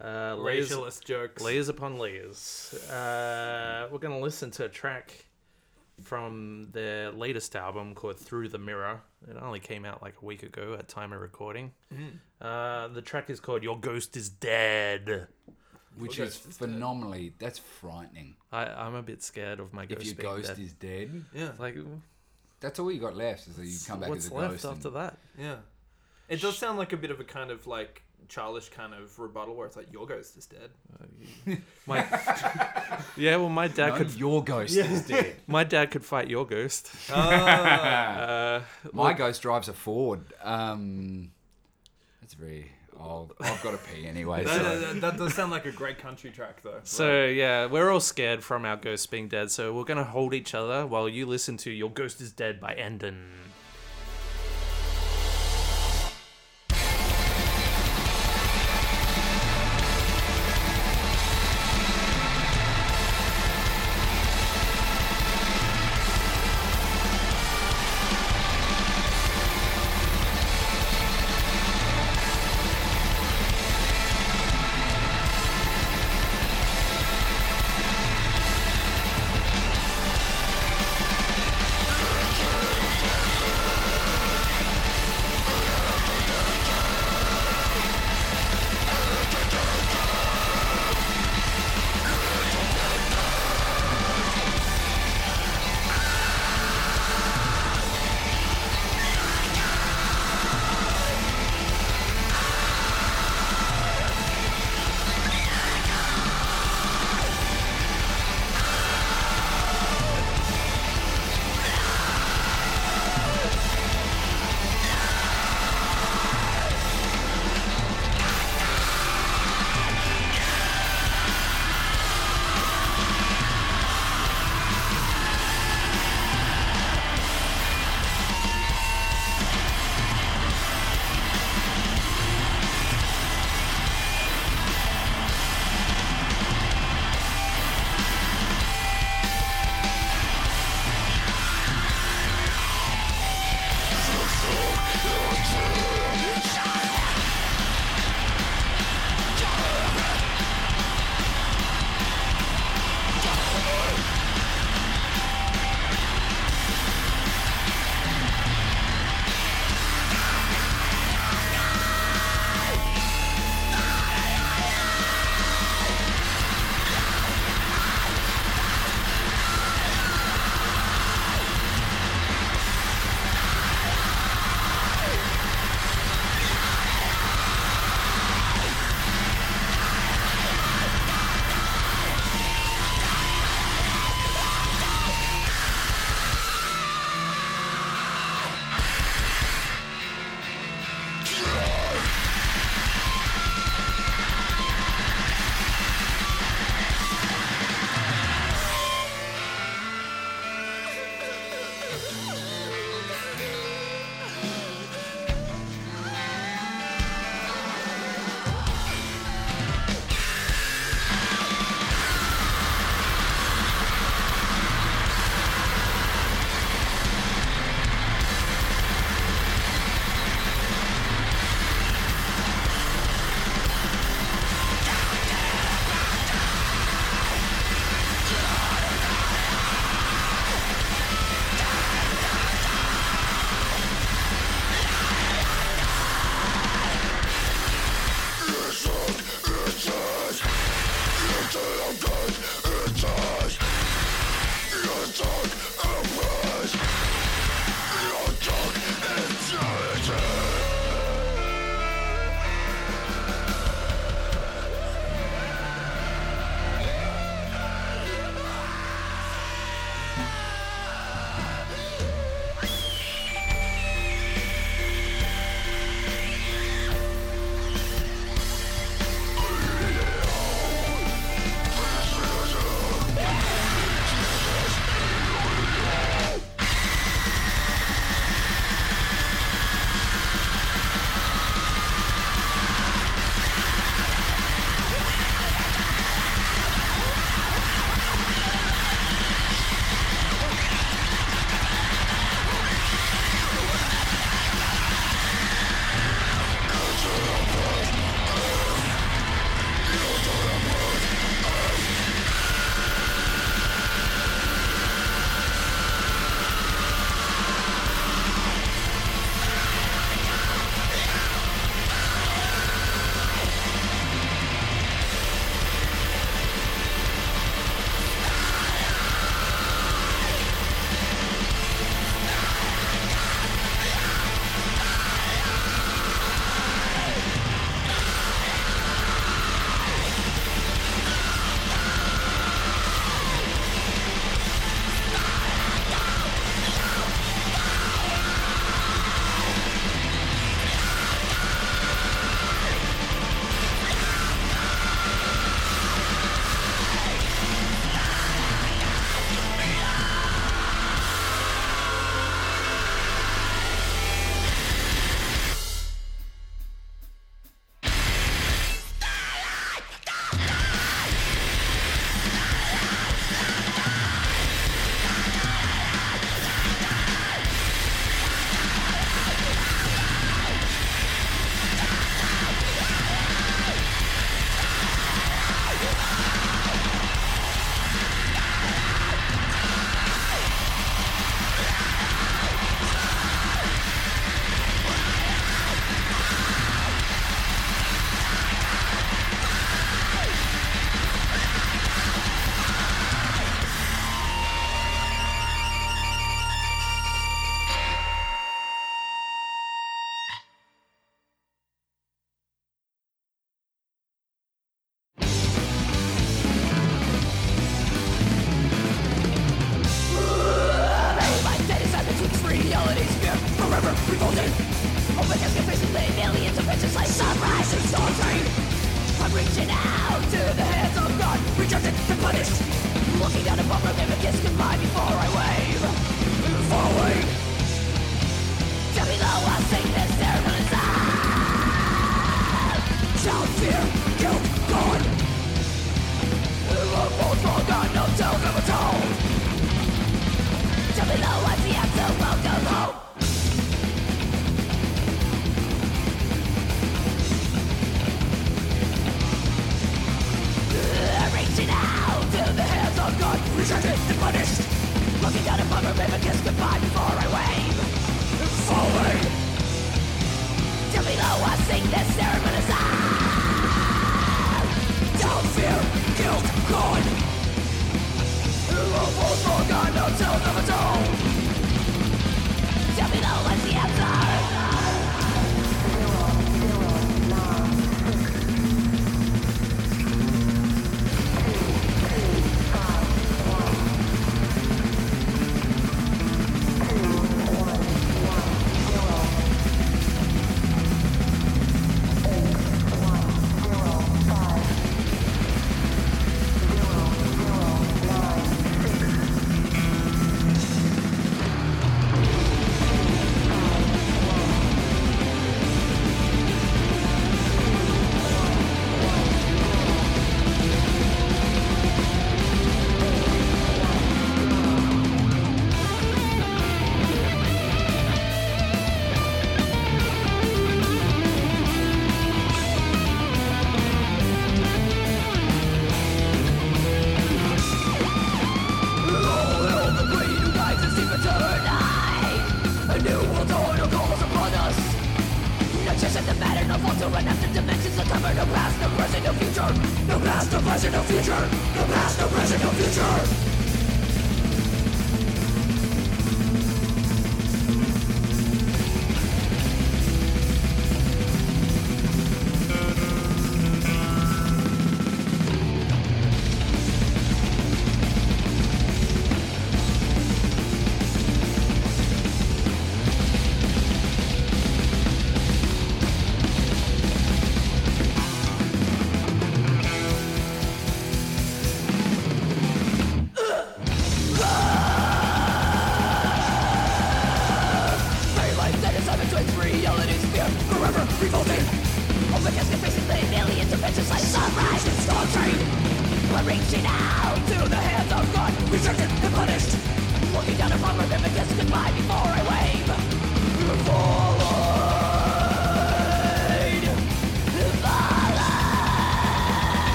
Uh, layers, Racialist jokes. layers upon layers. Uh, we're going to listen to a track from their latest album called Through the Mirror. It only came out like a week ago at time of recording. Uh, the track is called Your Ghost is Dead. Which is ghost is dead. phenomenally. That's frightening. I, I'm a bit scared of my ghost if your being ghost dead. is dead, Yeah. like, that's all you got left. Is that you come back what's as a left ghost. after that? Yeah. It does sound like a bit of a kind of like childish kind of rebuttal where it's like your ghost is dead. My, yeah, well, my dad No, could. your ghost is dead. My dad could fight your ghost. Ah. Uh, My ghost drives a Ford. Um, that's very. old. I've got to pee anyway. that, So. that, that does sound like a great country track though. So yeah, we're all scared from our ghosts being dead, so we're gonna hold each other while you listen to "Your Ghost Is Dead" by Endon.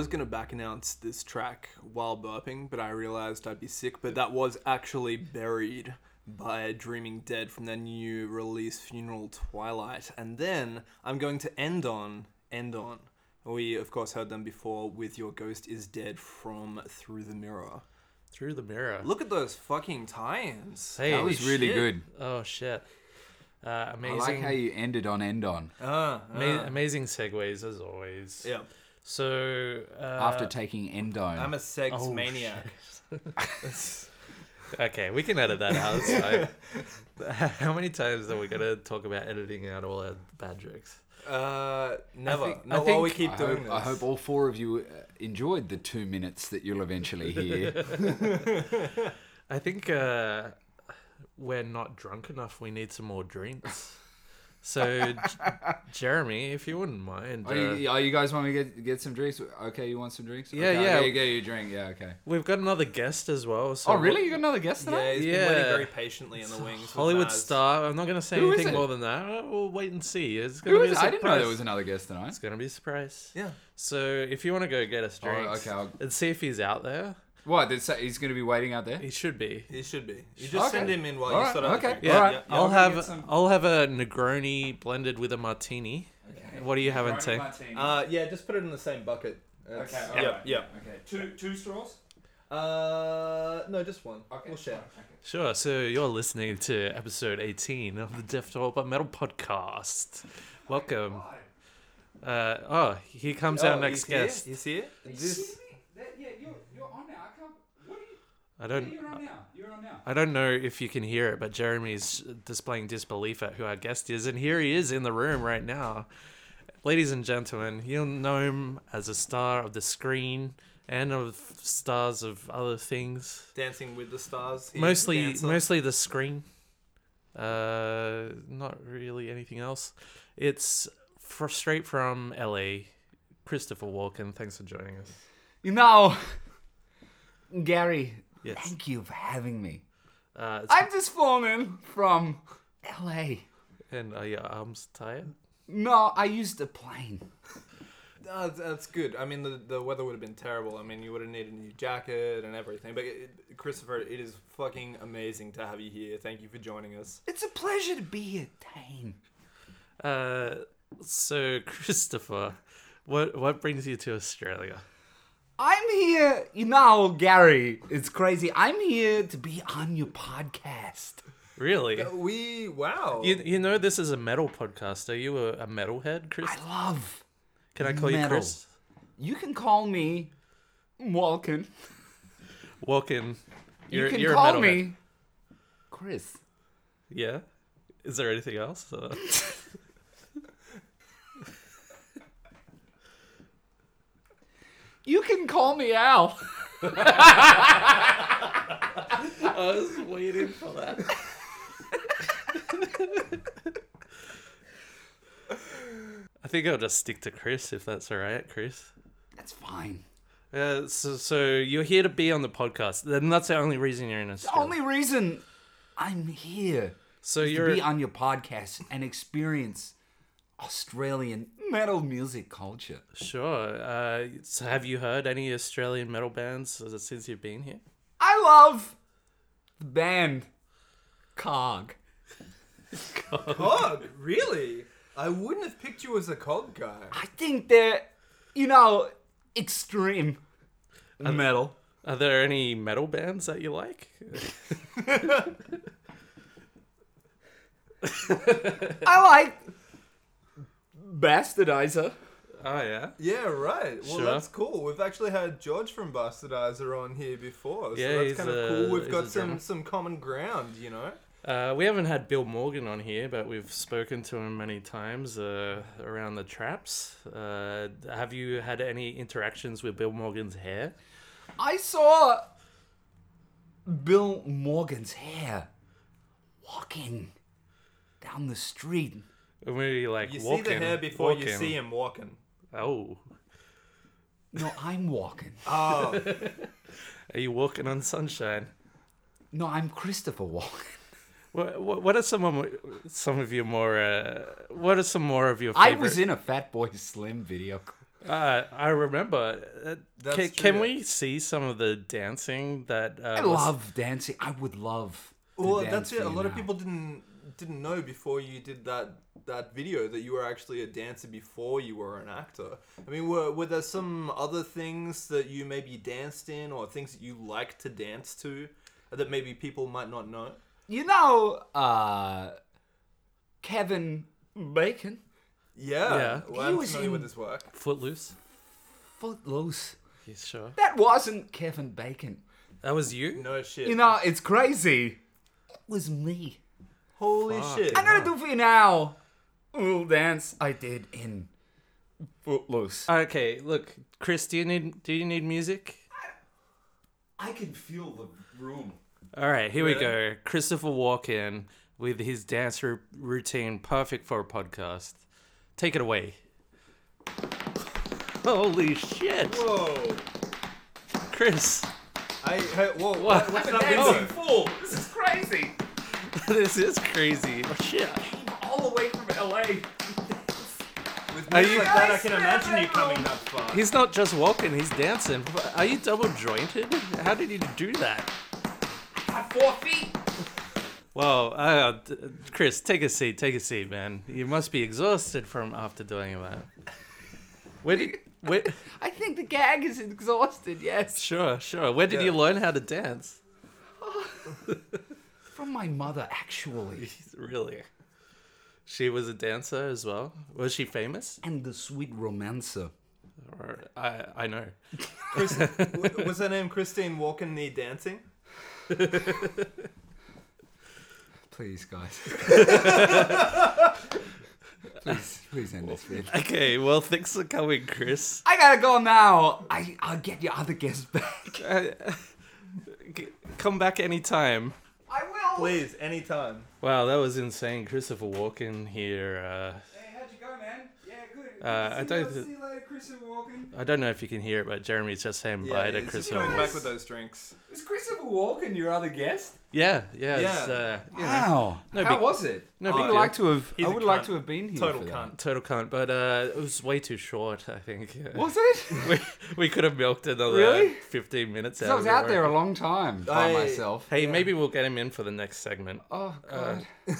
I was gonna back announce this track while burping, but I realized I'd be sick. But that was actually buried by Dreaming Dead from their new release, Funeral Twilight. And then I'm going to end on end on. We of course heard them before with Your Ghost Is Dead from Through the Mirror. Through the mirror. Look at those fucking tie-ins. Hey, That was really shit. good. Oh shit. Uh, I like how you ended on end on Ah, ama- ah. amazing segues as always. Yeah, So uh, after taking endone. I'm a sex oh, maniac. okay, we can edit that out. It's. How many times are we gonna talk about editing out all our bad jokes? Uh, never. think- Not I while we keep I doing hope, this. I hope all four of you uh, enjoyed the two minutes that you'll eventually hear. I think uh, we're not drunk enough. We need some more drinks. So, J- Jeremy, if you wouldn't mind, Oh, uh, you, oh, you guys want me to get, get some drinks? Okay, you want some drinks? Yeah, okay, yeah. I'll get, get you drink. Yeah, okay. we've got another guest as well. So Oh, really? You got another guest Yeah, tonight? he's been waiting Yeah. very patiently in the wings. Hollywood star. I'm not going to say Who is anything more than that. We'll wait and see. It's going Who to be is a surprise. I didn't know there was another guest tonight. It's going to be a surprise. Yeah. So if you want to go get us Oh, okay, I'll- and see if he's out there, What? Did he's going to be waiting out there? he should be. He should be. You just Okay. send him in while All you right, sort of. okay. Yeah, All right. Yeah, I'll we're have some- I'll have a Negroni blended with a martini. Okay. What are you having, T? Uh, yeah, just put it in the same bucket. It's- Okay. Yeah. alright. Yeah. Okay. Two two straws. Uh, no, just one. We'll share. Sure. So you're listening to episode 18 of the Deaf to All But Metal podcast. Welcome. Uh, oh, here comes our Oh, next he's here? guest. He's here. This. Yeah, you're, you're on now. I can't. What are you? I don't. You're on now. You're on now. I don't know if you can hear it, but Jeremy's displaying disbelief at who our guest is, and here he is in the room right now. Ladies and gentlemen, you'll know him as a star of the screen and of stars of other things. Dancing with the Stars. He's mostly, dancer. mostly the screen. Uh, not really anything else. It's fr- straight from LA. Christopher Walken, thanks for joining us. You know, Gary. Yes. Thank you for having me. Uh, it's- I'm just phoning from L.A. and are your arms tired? No, I used a plane. No, that's- that's good. I mean, the, the weather would have been terrible. I mean, you would have needed a new jacket and everything. But it, Christopher, it is fucking amazing to have you here. Thank you for joining us. It's a pleasure to be here, Tane. Uh, so Christopher, what what brings you to Australia? I'm here, you know, Gary. It's crazy. I'm here to be on your podcast. Really? We wow. You, you know this is a metal podcast. Are you a, a metalhead, Chris? I love. Can I call you metal. Chris? You can call me Walken. Walken. You You're, can you're a call metalhead. me Chris. Yeah. Is there anything else? Uh, You can call me Al. I was waiting for that. I think I'll just stick to Chris if that's all right, Chris. That's fine. Uh, so, so you're here to be on the podcast, and that's the only reason you're in The only reason I'm here so is you're to be on your podcast and experience Australian metal music culture. sure. Uh, so have you heard any Australian metal bands since you've been here? I love the band Cog. Cog, really? I wouldn't have picked you as a cog guy. I think they're, you know, extreme metal. Are there any metal bands that you like? I like Bastardizer. Oh yeah. Yeah, right. Well, Sure. that's cool. We've actually had George from Bastardizer on here before, so Yeah, that's he's kind of a- cool. We've he's got a some drummer. some common ground, you know. Uh, we haven't had Bill Morgan on here, but we've spoken to him many times uh, around the traps. Uh, have you had any interactions with Bill Morgan's hair? I saw Bill Morgan's hair walking down the street. Or were like You walking? see the hair before you walking? see him walking. Oh, No, I'm walking. Oh, are you walking on sunshine? No, I'm Christopher Walken. What, what, what are some of some of your more? Uh, what are some more of your? I was in a Fatboy Slim video. Uh, I remember. Uh, That's can, true. can we see some of the dancing that? Uh, I was- love dancing. I would love. To well, dance that's it. A you lot of people didn't didn't know before you did that that video that you were actually a dancer before you were an actor. I mean, were were there some other things that you maybe danced in, or things that you like to dance to, that maybe people might not know? You know, uh, Kevin Bacon, Yeah, Yeah. Well, He I'm was familiar in- with his work. Footloose. Footloose. Yeah, sure. That wasn't Kevin Bacon. That was you. No shit. You know, it's crazy. It was me. Holy Fuck. shit. I'm gonna do for you now. A little dance I did in Footloose. Okay, look, Chris. Do you need do you need music? I can feel the room. All right, here we Really? go. Christopher Walken with his dance ru- routine, perfect for a podcast. Take it away. Holy shit, Whoa. Chris! I hey, whoa. What? What, what's I'm that dancing video? full. This is crazy. this is crazy. Oh, shit. All the way from LA. With Are you- like that, I can imagine you coming that far. He's not just walking; he's dancing. Are you double jointed? How did you do that? Got four feet. Well, uh, Chris, take a seat. Take a seat, man. You must be exhausted from after doing that. Where did? Where, I think the gag is exhausted. Yes. sure, sure. Where did Yeah. you learn how to dance? From my mother, actually. really? She was a dancer as well. Was she famous? And the sweet romancer. Or I I know. Chris, w- was her name Christine Walken Need Dancing? Please, guys. please, please end this bit. Okay, well, thanks for coming, Chris. I gotta go now. I, I'll get your other guests back. Uh, come back anytime. I will. Please, anytime. Wow, that was insane. Christopher Walken here. Uh, Hey, how'd you go, man? Yeah, good. Uh, I don't th- See you later, Walken. I don't know if you can hear it, but Jeremy's just saying bye to he's just coming back with those drinks. Was Christopher Walken your other guest? Yeah, yeah. It's, Yeah. uh, you know, Wow. No How big- was it? no I big would like to have. He's I a would like to have been here. Total for that. cunt. total cunt, but uh, it was way too short. I think. Was it? we we could have milked another Really? fifteen minutes. out I was of out there a long time by I- myself. Hey, maybe we'll get him in for the next segment. Oh God.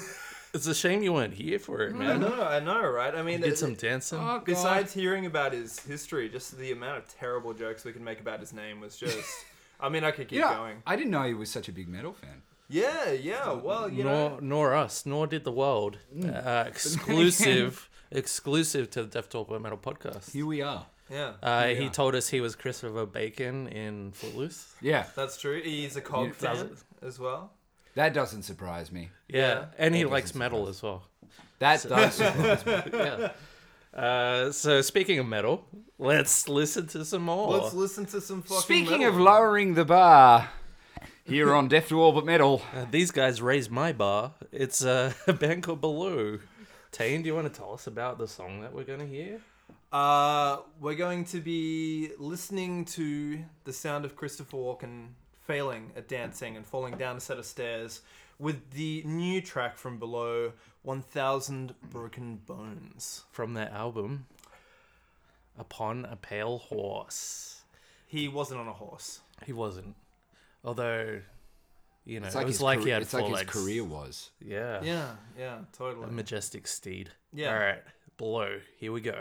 It's a shame you weren't here for it, man. I know, I know, right? I mean, Did some dancing. Oh God. besides hearing about his history, just the amount of terrible jokes we can make about his name was just. I mean, I could keep yeah, going. I didn't know he was such a big metal fan. Yeah, yeah. Well, you nor know, nor us, nor did the world. Mm. Uh, exclusive, exclusive to the Deaf to All But Metal podcast. Here we are. yeah, Uh, he are. told us he was Christopher Bacon in Footloose. Yeah, that's true. He's a cog Yeah, fan as well. That doesn't surprise me. Yeah, Yeah. and he likes doesn't metal as well. That does surprise me. Yeah. Uh, so speaking of metal, let's listen to some more. Let's listen to some fucking. Speaking metal. of lowering the bar, here on Deaf to All But Metal, Uh, these guys raised my bar. It's uh, a band called Below. Tane, do you want to tell us about the song that we're going to hear? Uh, we're going to be listening to the sound of Christopher Walken failing at dancing and falling down a set of stairs with the new track from below 1000 Broken Bones. From their album, Upon a Pale Horse. He wasn't on a horse. He wasn't. Although, you know, it's it like, was his, like career, he had it's four like his career was. Yeah. Yeah, yeah, totally. A majestic steed. Yeah. All right. Below. Here we go.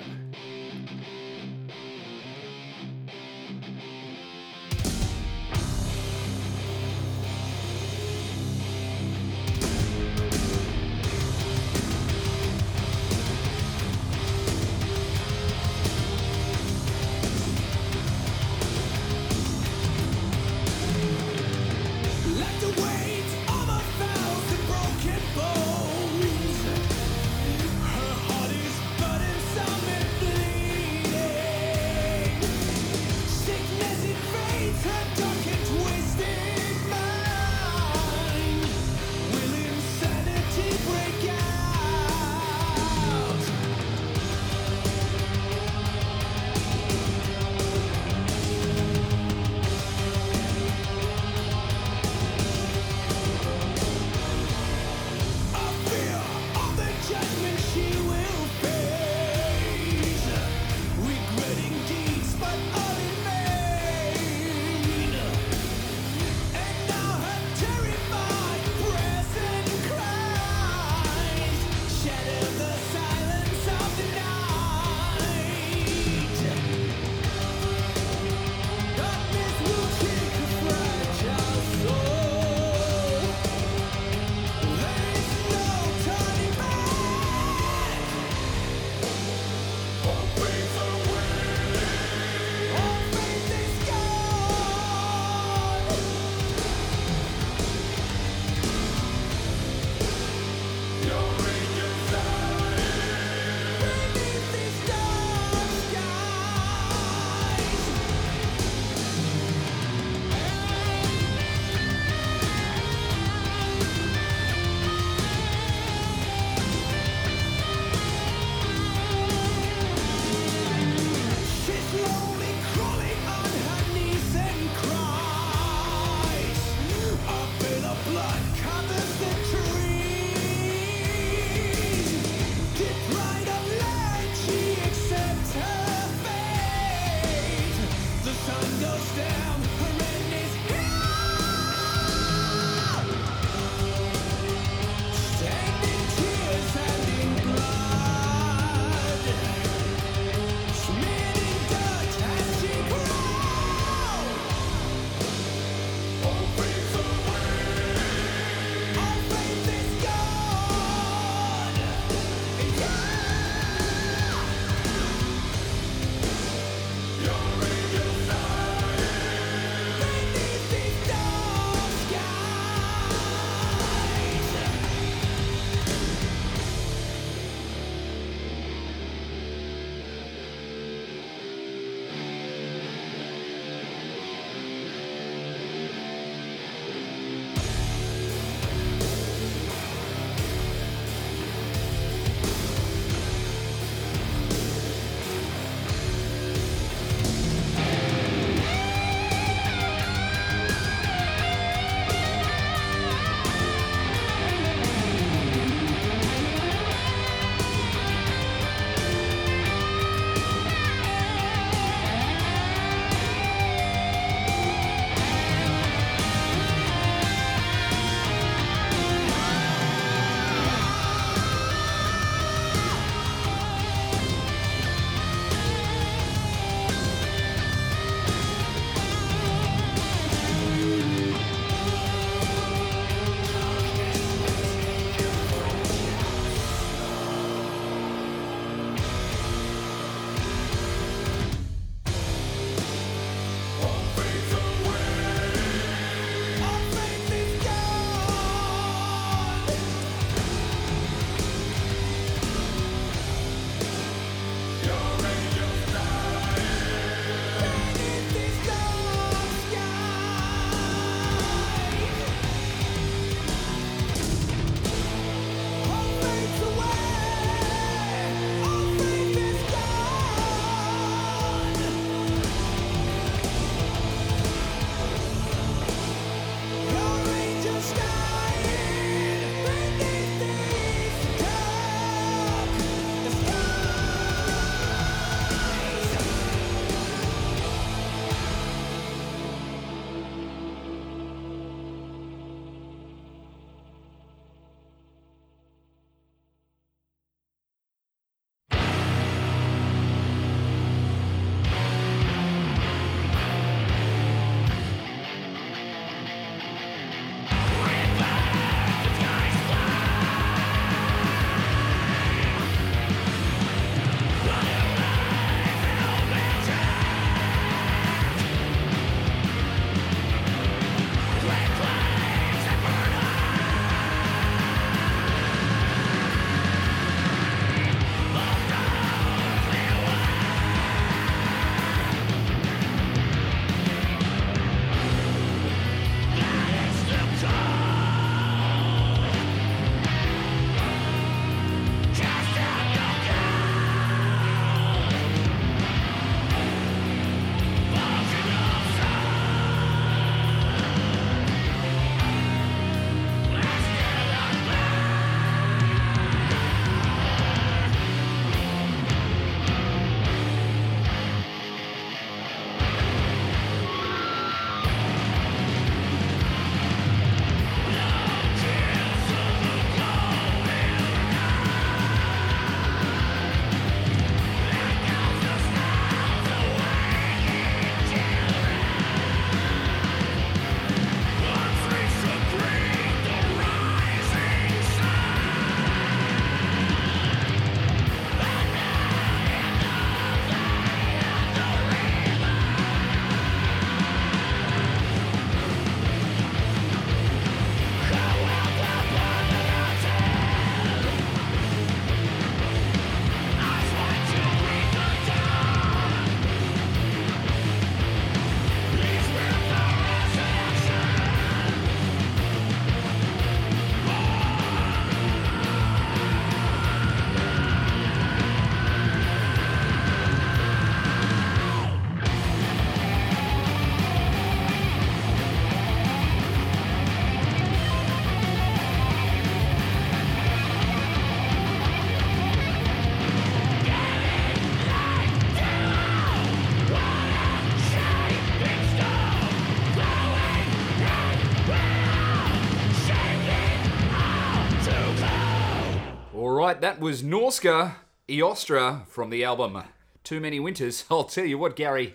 Right, that was Norska Eostra from the album Too Many Winters. I'll tell you what, Gary,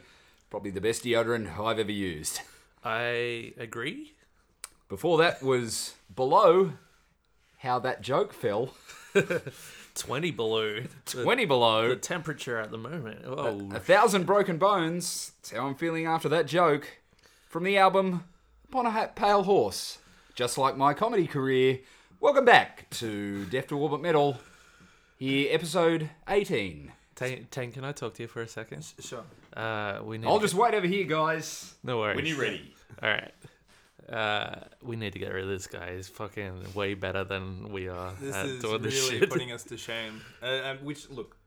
probably the best deodorant I've ever used. I agree. Before that was Below, How That Joke Fell. 20 below. The, 20 below. the temperature at the moment. Oh, A Thousand Broken Bones. That's how I'm feeling after that joke. From the album Upon a Pale Horse. Just like my comedy career. Welcome back to Deaf to All But Metal. Here, episode 18. Tane, Tane, can I talk to you for a second? Sure. Uh, we need I'll to just wait over here, guys. get- no worries. When you're ready. All right. Uh, we need to get rid of this guy. He's fucking way better than we are This at is doing really this shit. putting us to shame. Uh, and which look,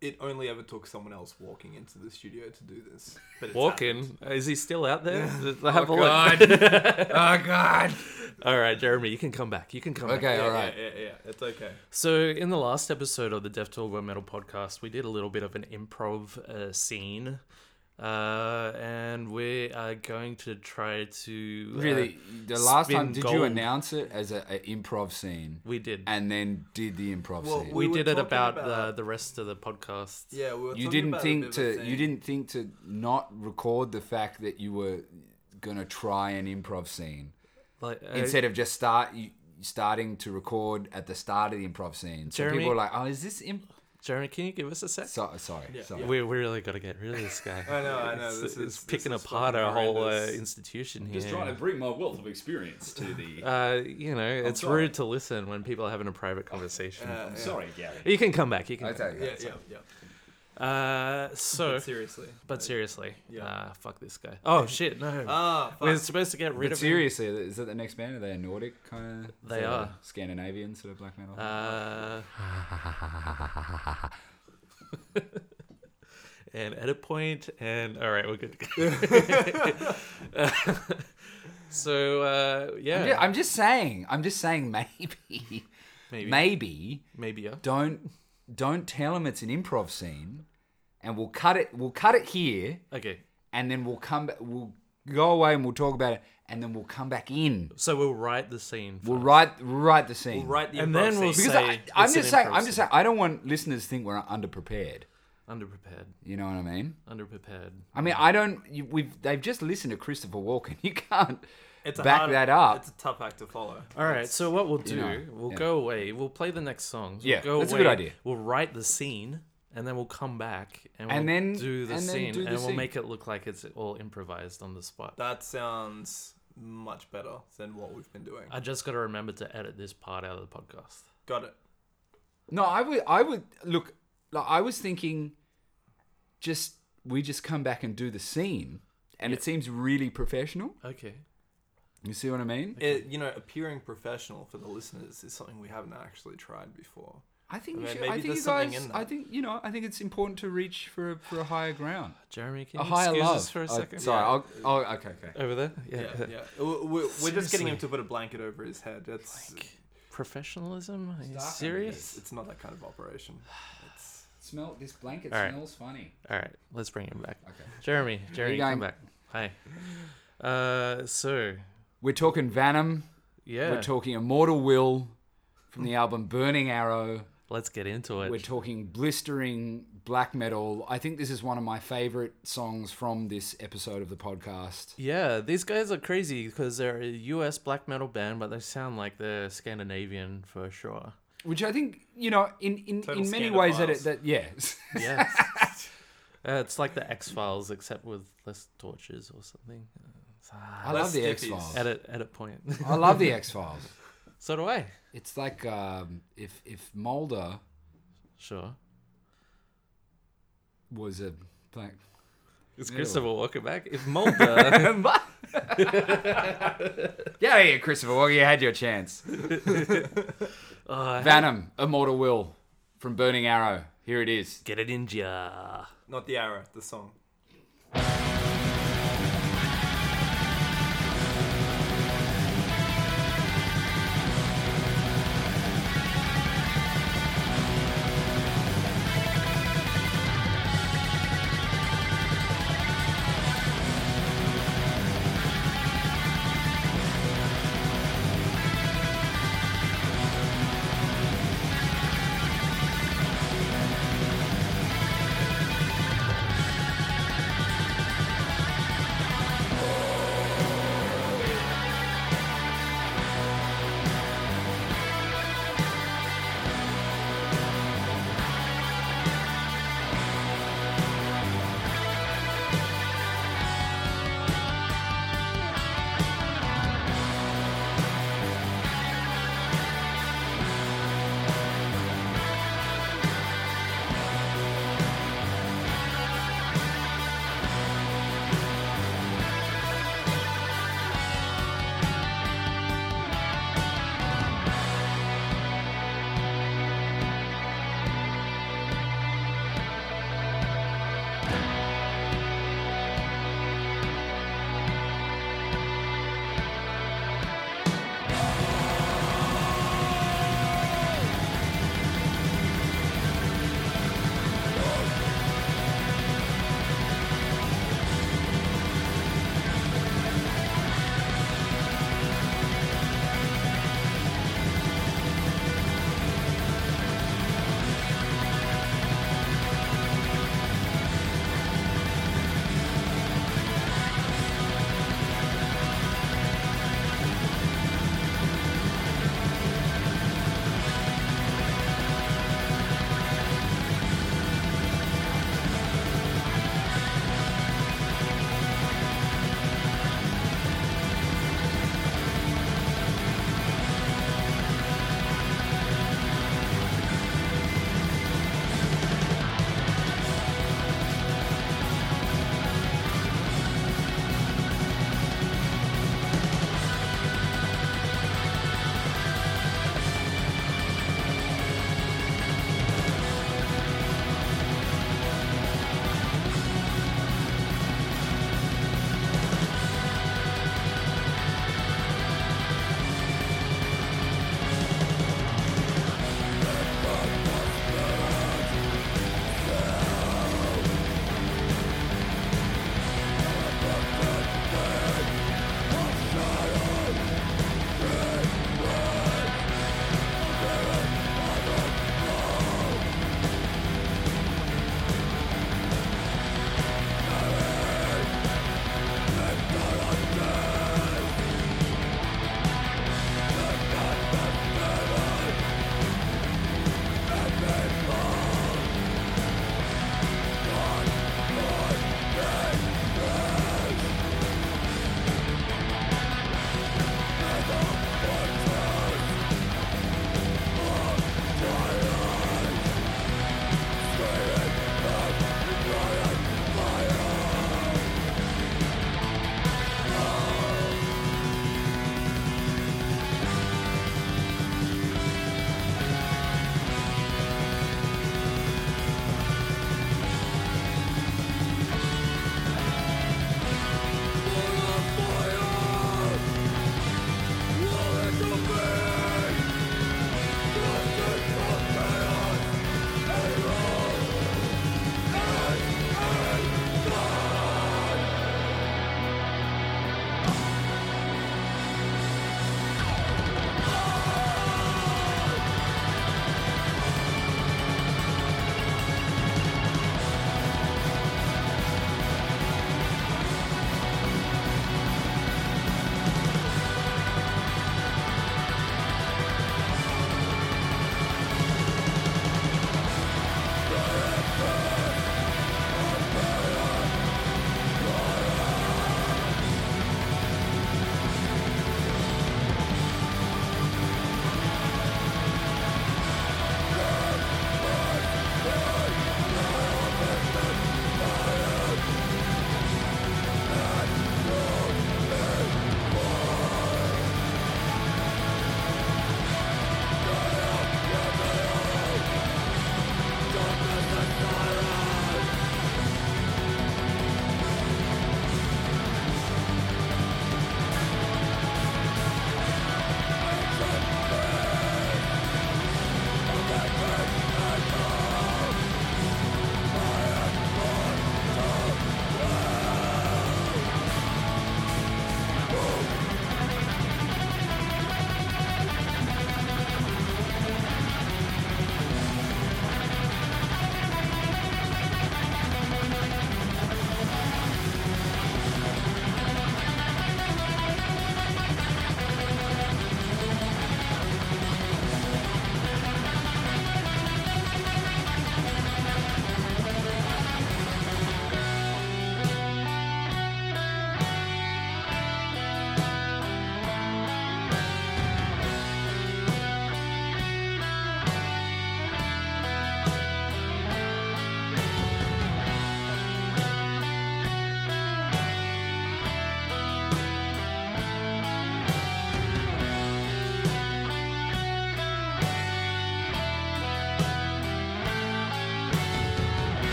it only ever took someone else walking into the studio to do this. But it's Walking? happened. Is he still out there? Have a Oh, look. God. oh, God. All right, Jeremy, you can come back. You can come back. Okay, Yeah, all right. Yeah, yeah, yeah, it's okay. So, in the last episode of the Death to All Metal podcast, we did a little bit of an improv uh, scene. Uh, and we are going to try to. uh, Really, the last spin time, did you gold. announce it as an improv scene? we did. And then did the improv Well, scene? we, we were did it talking about, about- the, the rest of the podcast. Yeah, we were you talking didn't about a think bit of to a you thing. didn't think to not record the fact that you were gonna try an improv scene Like, uh, instead of just start you, starting to record at the start of the improv scene. So Jeremy- people were like, "Oh, is this imp?" Jeremy, can you give us a sec? So, sorry, Yeah, sorry. We, we really got to get rid of this guy. I know, I know, It's, this it's is- this picking is apart fucking our whole uh, horrendous. institution here. Just trying to bring my wealth of experience to the. Uh, you know, it's sorry. rude to listen when people are having a private conversation. Uh, yeah. Sorry, Gary. You can come back. You can. Okay, Yeah, yeah, yeah. Uh, so, But seriously. but seriously, Yeah. uh, fuck this guy. Oh shit, no. Ah, fuck. We're supposed to get rid But of seriously, is that the next band? Are they a Nordic kind of? They are. Scandinavian sort of black metal. him. Uh, and edit point, and all right, we're good. to go. so uh, yeah, I'm, ju- I'm just saying. I'm just saying. Maybe, maybe, maybe maybe yeah. don't don't tell them it's an improv scene, and we'll cut it. We'll cut it here, Okay, and then we'll come. back. We'll go away and we'll talk about it, and then we'll come back in. so we'll write the scene. We'll write write the scene. We'll write the And improv then we'll scene. because say I, I'm it's an just saying. improv I'm just scene. saying. I don't want listeners to think we're underprepared. underprepared, You know what I mean? underprepared. I mean, I don't. You, we've they've just listened to Christopher Walken. You can't It's a back hard- that up. It's a tough act to follow. All right, so what we'll do, know, we'll yeah. go away. We'll play the next songs. We'll Yeah, go that's a good idea. We'll write the scene, and then we'll come back and, And we'll then- do the and then scene, do the and we'll scene. make it look like it's all improvised on the spot. That sounds much better than what we've been doing. I just got to remember to edit this part out of the podcast. Got it. No, I would. I would look. Like, I was thinking, just we just come back and do the scene, and it seems really professional. Okay. You see what I mean? It, you know, appearing professional for the listeners is something we haven't actually tried before. I think I you should. maybe I think there's you something guys. in I think you know. I think it's important to reach for a, for a higher ground, Jeremy, can a you higher excuse love. us for a Oh, second? sorry. Yeah. I'll, oh, okay, okay. Over there? Yeah. Yeah, yeah. We're, we're we're just getting him to put a blanket over his head. It's Professionalism? Are you serious? it's not that kind of operation. It's Smell this blanket All right. smells funny. All right, let's bring him back. Okay. Jeremy, Jeremy, come back. Hi. Uh, so We're talking Vanum. yeah, We're talking Immortal Will from the album Burning Arrow. let's get into it. We're talking blistering black metal. I think this is one of my favorite songs from this episode of the podcast. Yeah, these guys are crazy because they're a US black metal band, but they sound like they're Scandinavian for sure. Which I think, you know, in, in, Total in many ways that it, Scandophiles. that yes. Yeah. uh, it's like the X Files, except with less torches or something. Uh, it's- I Less love the stiffies. X Files. edit, edit point. I love the X Files. so do I. It's like um, if if Mulder Sure. was a black. It's Yeah. Christopher Walker back. If Mulder. Yeah, yeah, Christopher. Well, you had your chance. uh, Vanum, Immortal Will from Burning Arrow. Here it is. get it in ya. not the arrow, the song.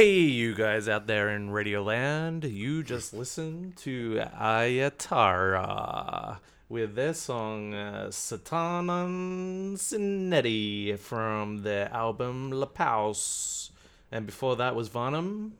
Hey, you guys out there in Radioland, you just listened to Ajattara with their song uh, Saatanan Sinetti from their album Lupaus. And before that was Vanum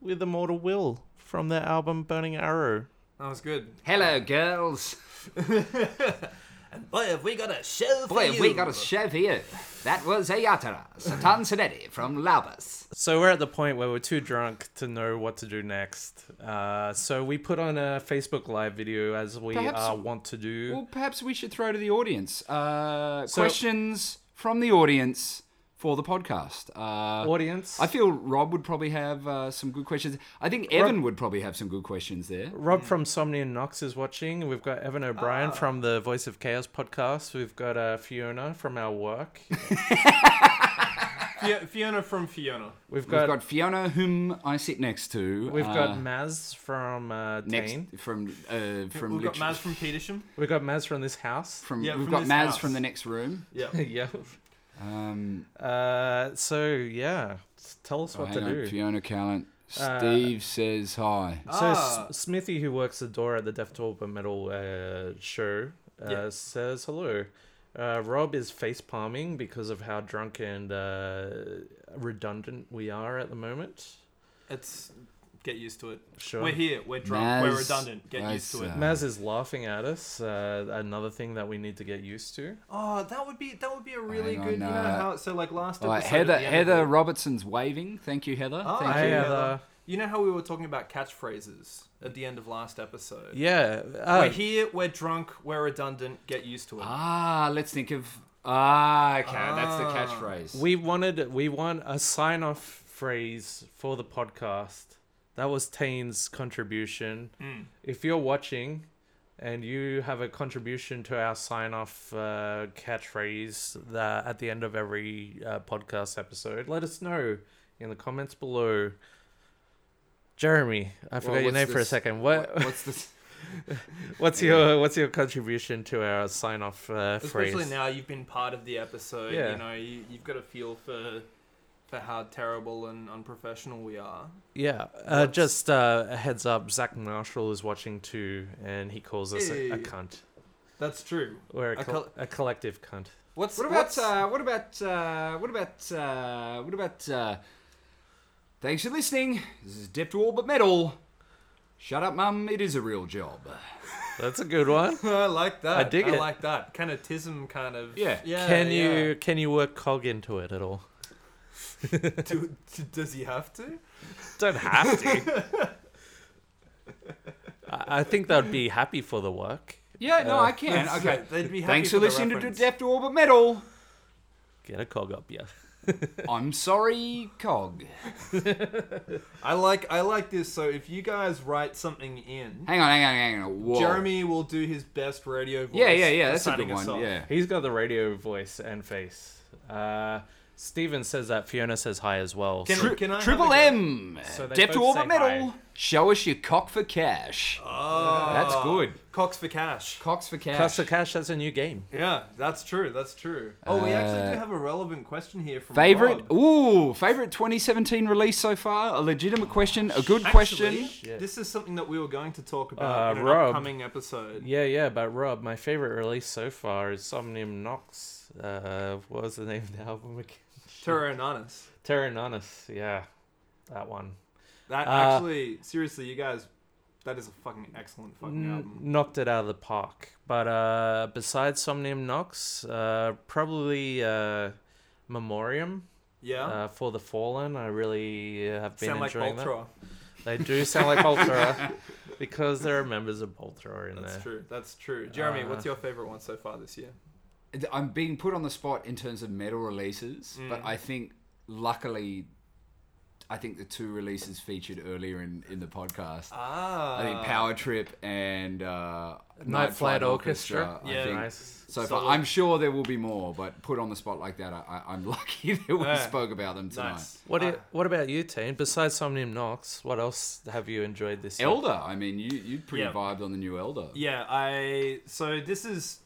with Immortal Will from their album Burning Arrow. That was good. Hello, girls. and Boy, have we got a show Boy, have we got a show you. That was Ajattara, Satan Sinetti from Lupaus. So we're at the point where we're too drunk to know what to do next. Uh, so we put on a Facebook Live video as we Perhaps- uh, want to do. Well, perhaps we should throw to the audience. Uh, So- questions from the audience for the podcast. Uh, Audience. I feel Rob would probably have uh, some good questions. I think Evan would probably have some good questions there. Rob from Somnium Nox is watching. We've got Evan O'Brien from the Voice of Chaos podcast. We've got uh, Fiona from our work. Fiona from Fiona. We've We've got, got Fiona, whom I sit next to. we've uh, got Maz from uh, next from uh, from We've got Maz from Petersham. We've got Maz from this house. from Yeah, we've from got Maz house. from the next room. Yeah. yeah. Um, Uh, so yeah, tell us oh, what to on, do. Fiona Callant. Uh, Steve says hi. So Ah. S- Smithy, who works the door at the Death to Metal uh, show, uh, Yeah. says hello. Uh, Rob is face palming because of how drunk and uh, redundant we are at the moment. It's get used to it. Sure. We're here. We're drunk. we're redundant. Get used to it. uh, Maz is laughing at us. Uh, another thing that we need to get used to. Oh, that would be that would be a really Hang good. on, you know uh, how so like last All right, episode. at Heather the end of Heather it- Robertson's waving. Thank you, Heather. Oh, Thank Hi, you. yeah. Heather. You know how we were talking about catchphrases at the end of last episode. Yeah. Uh, We're here. We're drunk. We're redundant. Get used to it. Ah, let's think of. Ah, okay, that's the Ah. catchphrase. we wanted we want a sign off phrase for the podcast. That was Tane's contribution. Mm. If you're watching and you have a contribution to our sign off uh, catchphrase that at the end of every uh, podcast episode, let us know in the comments below. Jeremy, I forgot your what's name for a second. What What's this? what's your what's your contribution to our sign off uh, Especially phrase? now you've been part of the episode. Yeah. You know, you, you've got a feel for for how terrible and unprofessional we are. Yeah, uh, just uh, a heads up. Zach Marshall is watching too, and he calls us a, a cunt. That's true. We're a, A col- col- a collective cunt. What's What about what's- uh, what about uh, what about uh, what about uh, Thanks for listening. This is Deaf to All But Metal. Shut up, mum. It is a real job. That's a good one. I like that. I dig I it. I like that kind of tism kind of. Yeah. Yeah. can yeah. you can you work cog into it at all? Do, does he have to? Don't have to. I I think they'd be happy for the work. Yeah, no, I can. That's Okay. right. They'd be happy Thanks for for the listening to reference. Deaf to All But Metal. Get a cog up, yeah. I'm sorry, Cog. I like I like this. So if you guys write something in, Hang on, hang on, hang on. Whoa. Jeremy will do his best radio voice. Yeah, yeah, yeah. That's a signing good us one. off. Yeah. He's got the radio voice and face. Uh, Steven says that Fiona says hi as well. Can- so- can I Triple? M. So they to both All say But Metal. hi. Show us your cock for cash. Oh, That's good. Cox for cash. Cocks for cash. Cluster Cash, that's a new game. Yeah, that's true. That's true. Oh, we actually Uh, do have a relevant question here from Favorite? Rob. Ooh, favorite 2017 release so far? A legitimate question, a good Actually, question. Shit. this is something that we were going to talk about Uh, in an Rob. upcoming episode. Yeah, yeah, but Rob, my favorite release so far is Somnium Nox. Uh, what was the name of the album again? Terra Anonymous. Terra Nonus, yeah, that one. That Uh, actually, seriously, you guys, that is a fucking excellent fucking album. knocked it out of the park. But uh, besides Somnium Nox, uh, probably uh, Memoriam Yeah, uh, for the Fallen. I really uh, have been sound like enjoying Ultra. that. They do sound like Ultra because there are members of Ultra in That's there. That's true. That's true. Jeremy, Uh, what's your favorite one so far this year? I'm being put on the spot in terms of metal releases, but Mm. I think luckily, I think the two releases featured earlier in, in the podcast. Ah, I think Power Trip and uh, Night Flight Orchestra. I Yeah. think Nice. so far, I'm sure there will be more, but put on the spot like that, I, I, I'm lucky that we Yeah. spoke about them tonight. Nice. What Uh, i- What about you, team? Besides Somnium Nox, what else have you enjoyed this year? Elder, I mean, you you pretty Yeah. vibed on the new Elder. Yeah, I so this is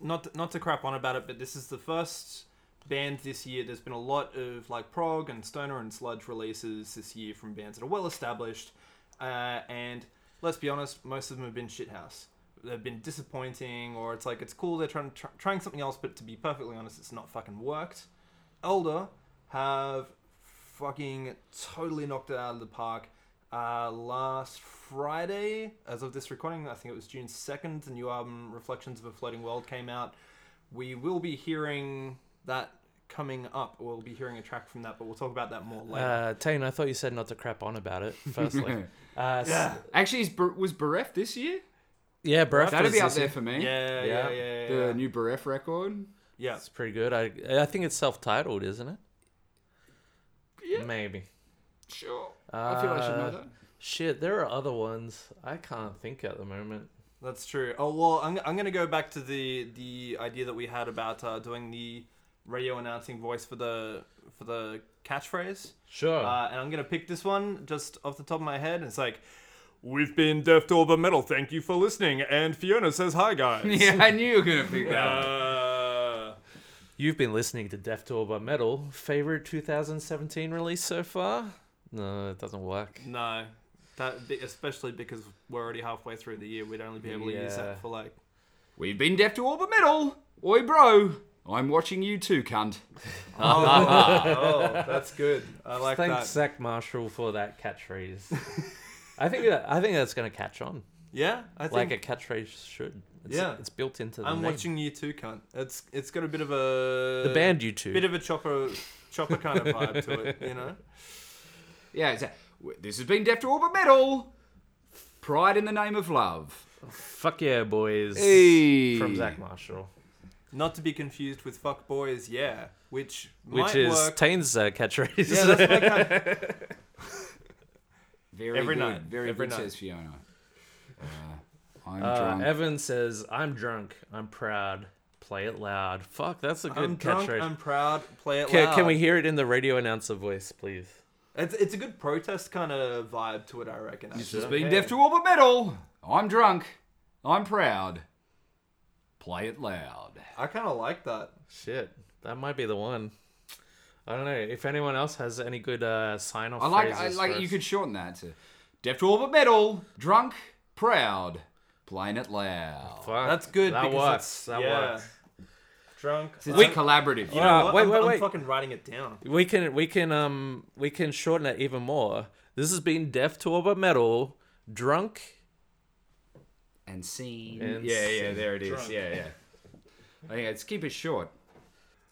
not not to crap on about it, but this is the first band this year. There's been a lot of like prog and stoner and sludge releases this year from bands that are well established, uh, and let's be honest, most of them have been shithouse. They've been disappointing, or it's like it's cool they're trying try, trying something else, but to be perfectly honest, it's not fucking worked. Elder have fucking totally knocked it out of the park. Uh, last Friday, as of this recording, I think it was June 2nd, the new album Reflections of a Floating World came out. We will be hearing that coming up. We'll be hearing a track from that, but we'll talk about that more later. Uh, Tane, I thought you said not to crap on about it. Firstly, uh, yeah, Actually, is was Bereft this year? yeah, Breath That'd was be up there year. for me. yeah, yeah, Yeah. yeah, yeah. The yeah. new Bereft record. yeah. It's pretty good. I I think it's self-titled, isn't it? Yeah. Maybe. Sure. I feel I should know Uh, that. Shit, there are other ones. I can't think at the moment. That's true. Oh well, I'm, I'm gonna go back to the the idea that we had about uh, doing the radio announcing voice for the for the catchphrase. Sure. Uh, and I'm gonna pick this one just off the top of my head. It's like, "We've been Deaf to All But Metal. Thank you for listening." And Fiona says, "Hi guys." Yeah, I knew you were gonna pick that. Uh, You've been listening to Deaf to All But Metal. Favorite 2017 release so far? No, it doesn't work. no, that especially because we're already halfway through the year, we'd only be able to use Yeah. that for like. We've been deaf to all but metal. Oi, bro. I'm watching you too, cunt. Oh, oh, that's good. I like that. Thanks, that. Zach Marshall, for that catchphrase. I think that, I think that's gonna catch on, Yeah, I think like a catchphrase should. It's, Yeah. it's built into the I'm name. watching you too, cunt. It's it's got a bit of a the band you two. bit of a chopper chopper kind of vibe to it, you know. Yeah, it's a, this has been deaf to all but metal. Pride in the name of love. Fuck yeah, boys. Hey. From Zach Marshall, Not to be confused with "fuck boys," yeah, which which might is work. Tane's uh, catchphrase. yeah, that's my kind. Very Every good. night, Very every good, night. says Fiona. Uh, I'm Uh, drunk. Evan says, "I'm drunk. I'm proud. Play it loud." Fuck, that's a good I'm drunk. catchphrase. I'm proud. Play it Can, loud. can we hear it in the radio announcer voice, please? It's it's a good protest kind of vibe to it, I reckon. this actually. has been Okay. deaf to all but metal. I'm drunk. I'm proud. Play it loud. I kind of like that. Shit, that might be the one. I don't know if anyone else has any good uh, sign off. I like. I like. You could shorten that to deaf to all but metal. Drunk. Proud. Playing it loud. Fuck, That's good. That because works. it's- That yeah. works. Drunk. It's Like- a collaborative. You Uh, know what? wait, I'm, wait, I'm fucking writing it down. We can we can um we can shorten it even more. This has been Deaf to All But Metal, drunk. and scene. And yeah, yeah, there it is. Drunk. Yeah, yeah. Okay, let's keep it short.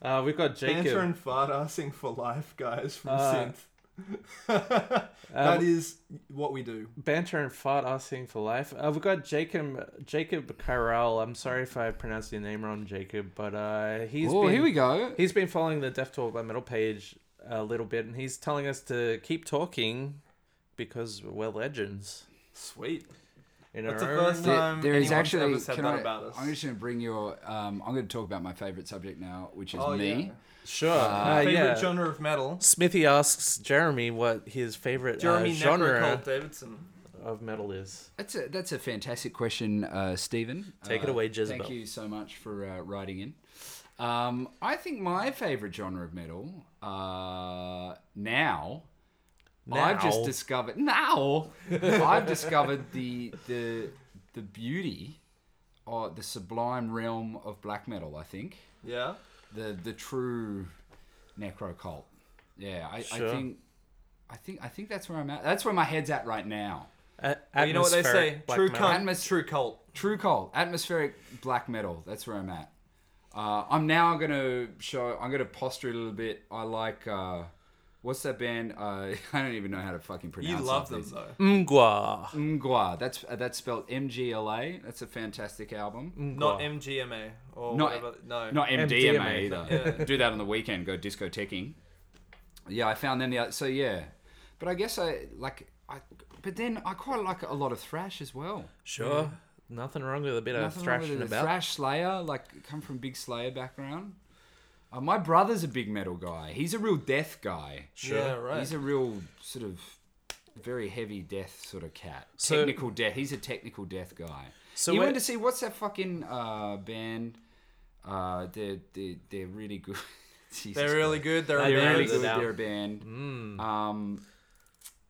Uh, we've got Banter Jacob. and fart assing for life, guys, from Uh, Synth. that is what we do. Banter and fart asking for life. Uh, we've got Jacob Jacob Carell. I'm sorry if I pronounced your name wrong, Jacob, but uh, he's oh, been, here we go. He's been following the Deaf Talk by Metal page a little bit, and he's telling us to keep talking because we're legends. Sweet. In That's the first own- There- time there is actually. ever said can that I, about us. I'm just going to bring your. Um, I'm going to talk about my favorite subject now, which is Oh, me. yeah. Sure. Uh, Uh, Favorite yeah. genre of metal? Smithy asks Jeremy what his favorite Jeremy uh, genre Necrocult Davidson. of metal is. That's a that's a fantastic question, uh, Stephen. Take it Uh, away, Jezebel. Thank you so much for uh, writing in. Um, I think my favorite genre of metal uh, now, I've just discovered now I've discovered the the the beauty or the sublime realm of black metal. I think Yeah. The the true necro cult. Yeah, I, Sure. I think I think I think that's where I'm at. That's where my head's at right now. A- Well, you know what they say? True metal. cunt, Atmos- true cult. True cult, atmospheric black metal. That's where I'm at. Uh, I'm now gonna show. I'm gonna posture a little bit. I like. Uh, what's that band? Uh, I don't even know how to fucking pronounce. You pronounce. love half them these. though. Mgwa. Mgwa. That's uh, that's spelled M G L A. That's a fantastic album. Not MGMA or Not- whatever. No. Not MDMA, MDMA, either. yeah. Do that on the weekend. Go disco discothequing. Yeah, I found them the other. So yeah, but I guess I like. I but then I quite like a lot of thrash as well. Sure. Nothing wrong with a bit of Nothing wrong thrashing with about. Thrash Slayer, like come from big Slayer background. Uh, my brother's a big metal guy. He's a real death guy. Yeah, right. He's a real sort of very heavy death sort of cat. So- technical death. He's a technical death guy. So you wait- went to see what's that fucking uh, band? Uh, they're they they're really good. Jesus They're really Christ. good. They're, They're a They're band. really good. They're a band. Mm. Um,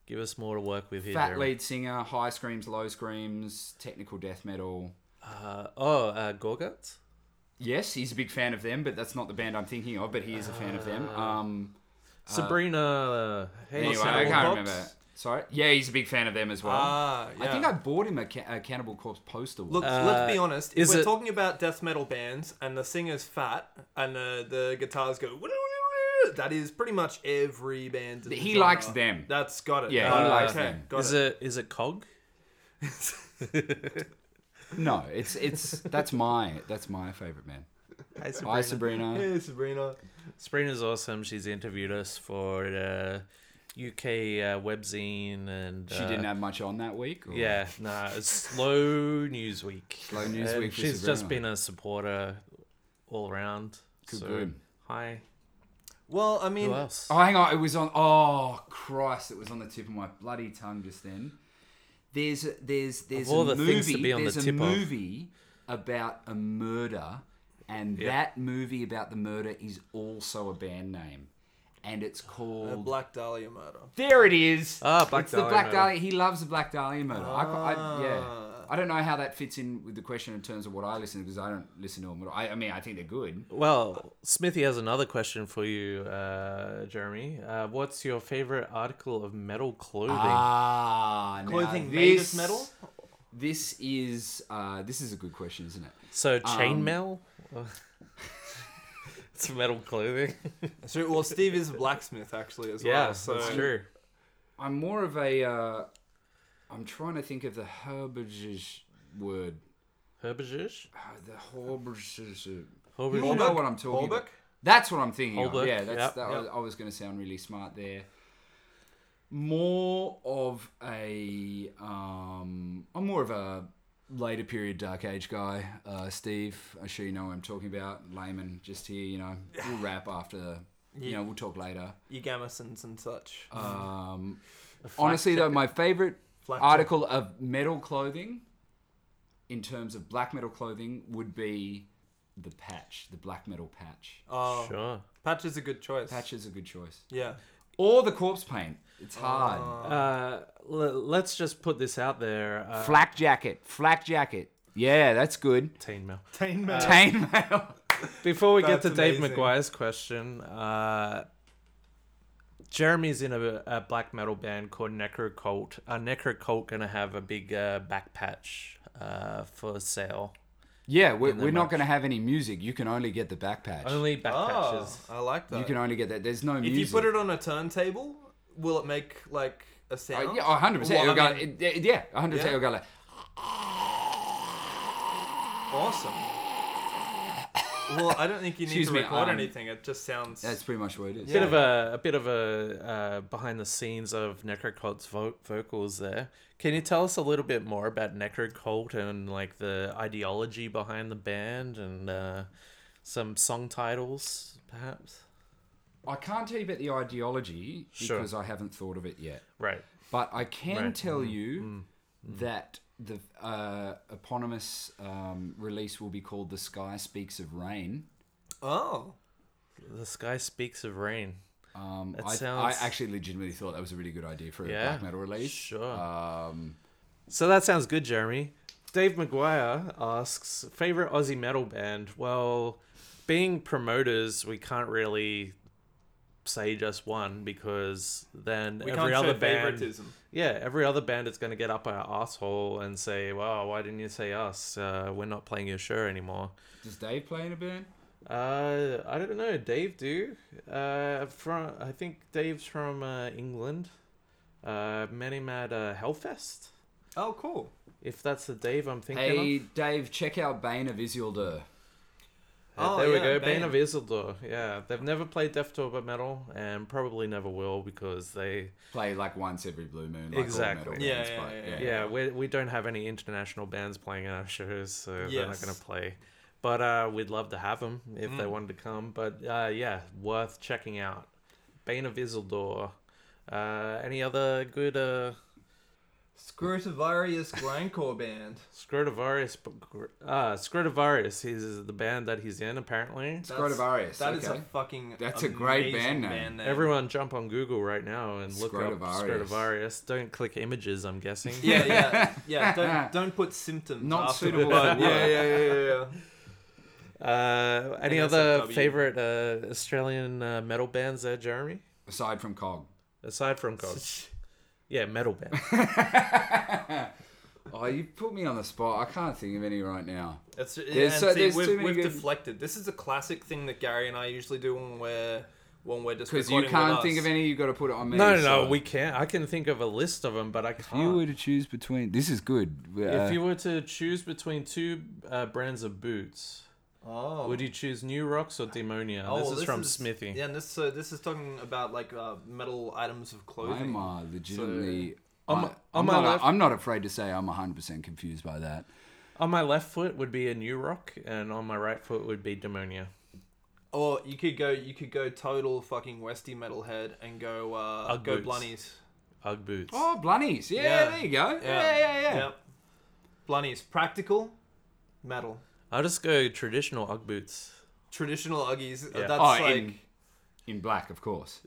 Give us more to work with here. fat Jeremy. lead singer, high screams, low screams, technical death metal. Uh, oh, uh, Gorguts? Yes, he's a big fan of them, but that's not the band I'm thinking of. But he is a fan of them. Um, Sabrina. Uh, hey, anyway, I can't Corpse? remember. Sorry. Yeah, he's a big fan of them as well. Ah, yeah. I think I bought him a, ca- a Cannibal Corpse poster. Look, once. Uh, let's be honest. If is we're it- talking about death metal bands and the singer's fat and the, the guitars go, that is pretty much every band. in the He genre. likes them. That's got it. Yeah, he Uh, likes okay, them. Got Is it is it Cog? no, it's it's that's my that's my favorite man. Hi, Sabrina. Hey, Sabrina. Sabrina's awesome. She's interviewed us for uh, UK uh, webzine and She uh, didn't have much on that week. or- Yeah, nah, it's slow news week. Slow news And week for She's just been a supporter all around. Good, so, good. Hi. Well, I mean, Who else? Oh, hang on. It was on. Oh, Christ! It was on the tip of my bloody tongue just then. There's a, there's there's all a the movie. things to be on the there's a tip of. movie about a murder, and Yeah. that movie about the murder is also a band name, and it's called. Black Dahlia murder. there it is. Ah, Black it's the Dahlia Black murder. Dahlia. He loves the Black Dahlia murder. I, I, yeah. I don't know how that fits in with the question in terms of what I listen to because I don't listen to them. I, I mean, I think they're good. Well, Smithy has another question for you, uh, Jeremy. Uh, what's your favorite article of metal clothing? Ah, now Clothing made of this- metal? This is uh, this is a good question, isn't it? so um, chainmail. it's metal clothing. So, well, Steve is a blacksmith actually as yeah, well. So that's true. I'm more of a. Uh, I'm trying to think of the Herbages word. Herbages. Uh, the Herbages. You Herbages. know what I'm talking Holbeck? about. That's what I'm thinking of. Yeah, that's, yep. that was, I was going to sound really smart there. More of a. Um, I'm more of a later period Dark Age guy. Uh, Steve, I'm sure you know what I'm talking about. Layman, just here, you know. We'll wrap after. You know, we'll talk later. Your Gambesons and such. Um, honestly, though, my favorite Flak article of metal clothing, in terms of black metal clothing, would be the patch, the black metal patch. Oh, Sure. Patch is a good choice. Patch is a good choice. Yeah. Or the corpse paint. It's hard. Uh, l- let's just put this out there. Uh, flak jacket. Flak jacket. Yeah, that's good. chainmail. Tain Man. Chainmail. Before we get to That's Dave. McGuire's question, uh, Jeremy's in a, a black metal band called Necro Cult. Are Necro Cult gonna have a big uh, back patch uh, for sale? yeah, we're, we're not going to have any music. You can only get the back patch. Only back Oh, patches. I like that. you can only get that. There's no music. if you put it on a turntable, will it make like a Uh, sound? yeah, 100%. Well, it'll I go, mean, it- yeah, 100%. Yeah. It'll go like, awesome. Well, I don't think you need Excuse to me, record um, anything. It just sounds. that's pretty much what it is. Bit of a, a bit of a uh, behind the scenes of Necrocult's vo- vocals there. Can you tell us a little bit more about Necrocult and like the ideology behind the band and uh, some song titles, perhaps? I can't tell you about the ideology Sure. because I haven't thought of it yet. Right. But I can Right. Mm, tell you that the uh, eponymous um, release will be called "The Sky Speaks of Rain." oh. The sky speaks of rain. Um, That I, sounds- I actually legitimately thought that was a really good idea for a Yeah, black metal release. sure. Um, So that sounds good, Jeremy. Dave McGuire asks favorite Aussie metal band. Well, being promoters, we can't really say just one because then We every other band, favoritism. yeah, every other band is going to get up our asshole and say, "Well, why didn't you say us? Uh, we're not playing your show anymore." does Dave play in a band? Uh, I don't know. Dave do. Uh, from I think Dave's from uh, England. Uh, met him at uh, Hellfest. Oh, cool. If that's the Dave I'm thinking Hey, of. Dave, check out Bane of Isildur. Oh, there we go. Bane of Bane. Isildur. Yeah, they've never played Death to But Metal, and probably never will because they. Play like once every blue moon. Like all Exactly. metal Yeah, bands, yeah, but, yeah, Yeah, we we don't have any international bands playing at our shows, so they're not going to play. But uh, we'd love to have them if they wanted to come. But uh, yeah, worth checking out. Bane of Isildur. Uh, any other good Scrotivarius grindcore band. Scrotivarius, uh, Scrotivarius. He's the band that he's in apparently. Scrotivarius. That is okay. a fucking. That's a great amazing band name. Everyone jump on Google right now and look up Scrotivarius. Scrotivarius. Don't click images. I'm guessing. Yeah, yeah, yeah. Don't don't put symptoms. Not after suitable the word. Yeah, yeah, yeah, yeah, yeah. Uh, any other favorite uh, Australian uh, metal bands there, Jeremy? Aside from Cog. Aside from God. Yeah, metal band. Oh, you put me on the spot. I can't think of any right now. It's, There's so- see, there's we've, too many we've good- deflected. This is a classic thing that Gary and I usually do when we're when we're just Because you can't think of any, You've got to put it on me. no, no, no. We can't. I can think of a list of them, but I can't. If you were to choose between, this is good. Uh, If you were to choose between two uh, brands of boots, Oh. would you choose New Rocks or Demonia? Oh, this is from Smithy. Yeah, and this so this is talking about like uh, metal items of clothing. I'm uh, legitimately. On my- I, on I'm, not, left- I'm not afraid to say I'm 100% confused by that. On my left foot would be a New Rock, and on my right foot would be Demonia. Or you could go you could go total fucking Westy metalhead and go uh, Ugg go boots. Blunnies. Ugg boots. Oh, Blunnies. Yeah, Yeah. there you go. Yeah, yeah, yeah. Yep. Blunnies. Practical metal. I'll just go traditional Ugg boots. Traditional Uggies. Yeah. That's Oh, like in, in black, of course.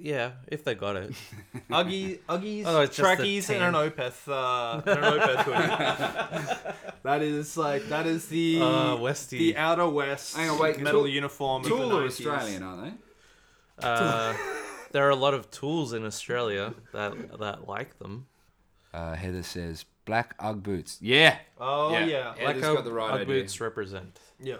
Yeah, if they got it. Uggy, Uggies, Oh, it's just the trackies, and an Opeth, uh, and an Opeth hoodie. that is like that is the Uh, Westy. the outer west Hang on, wait, metal Tool- uniform. Tool of the are 90s. Australian, aren't they? Uh, there are a lot of tools in Australia that that like them. Uh, Heather says black Ugg boots. Yeah. Oh Yeah. yeah, Yeah. yeah. Like Heather's got the right Ugg idea. boots represent. yeah.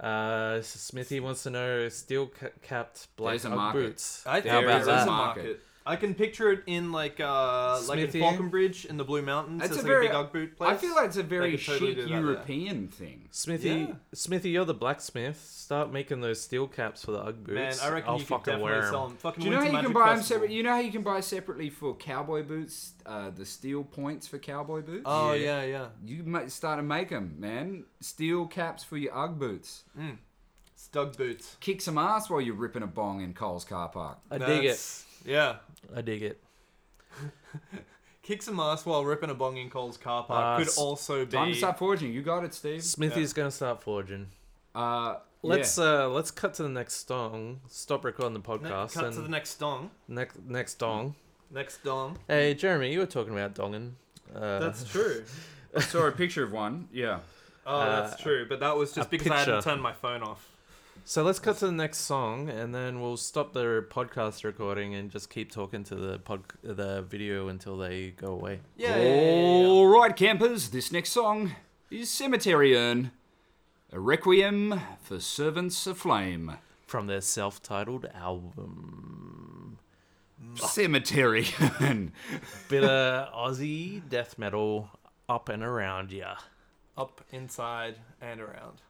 Uh, Smithy wants to know steel ca- capped black There's a Ugg market. boots. I think How There about there is a a that? market. Market. I can picture it in like uh like in Smithy? Faulconbridge in the Blue Mountains. It's It's a like very- a big Ugg boot place. I feel like it's a very could totally chic there. European thing. Smithy, Yeah. Smithy, you're the blacksmith. Start making those steel caps for the Ugg boots. man, I reckon I'll you could fucking definitely wear 'em. sell them. Fucking Do you know how you can Magic buy them Festival. separate? You know how you can buy separately for cowboy boots, uh, the steel points for cowboy boots. Oh yeah, yeah. You ma- start to make them, man. Steel caps for your UGG boots. Stug boots. Kick some ass while you're ripping a bong in Coles car park. I dig it. That's- Yeah. I dig it. Kick some ass while ripping a bong in Coles car park Uh, could s- also be. Time to start forging. You got it, Steve. Smithy's gonna start forging. Uh, Let's yeah. uh let's cut to the next song. Stop recording the Ne- podcast cut and to the next dong. next next dong. Next dong. Hey Jeremy, you were talking about donging. Uh, That's true. I saw a picture of one. Yeah. Oh, that's Uh, true. But that was just a because I hadn't picture. turned my phone off. So let's cut to the next song, and then we'll stop the podcast recording and just keep talking to the pod the video until they go away. Yeah. All right, campers. This next song is Cemetery Urn, a requiem for servants of flame. From their self-titled album, mm. Cemetery Urn. bit of Aussie death metal up and around ya. Up, inside, and around.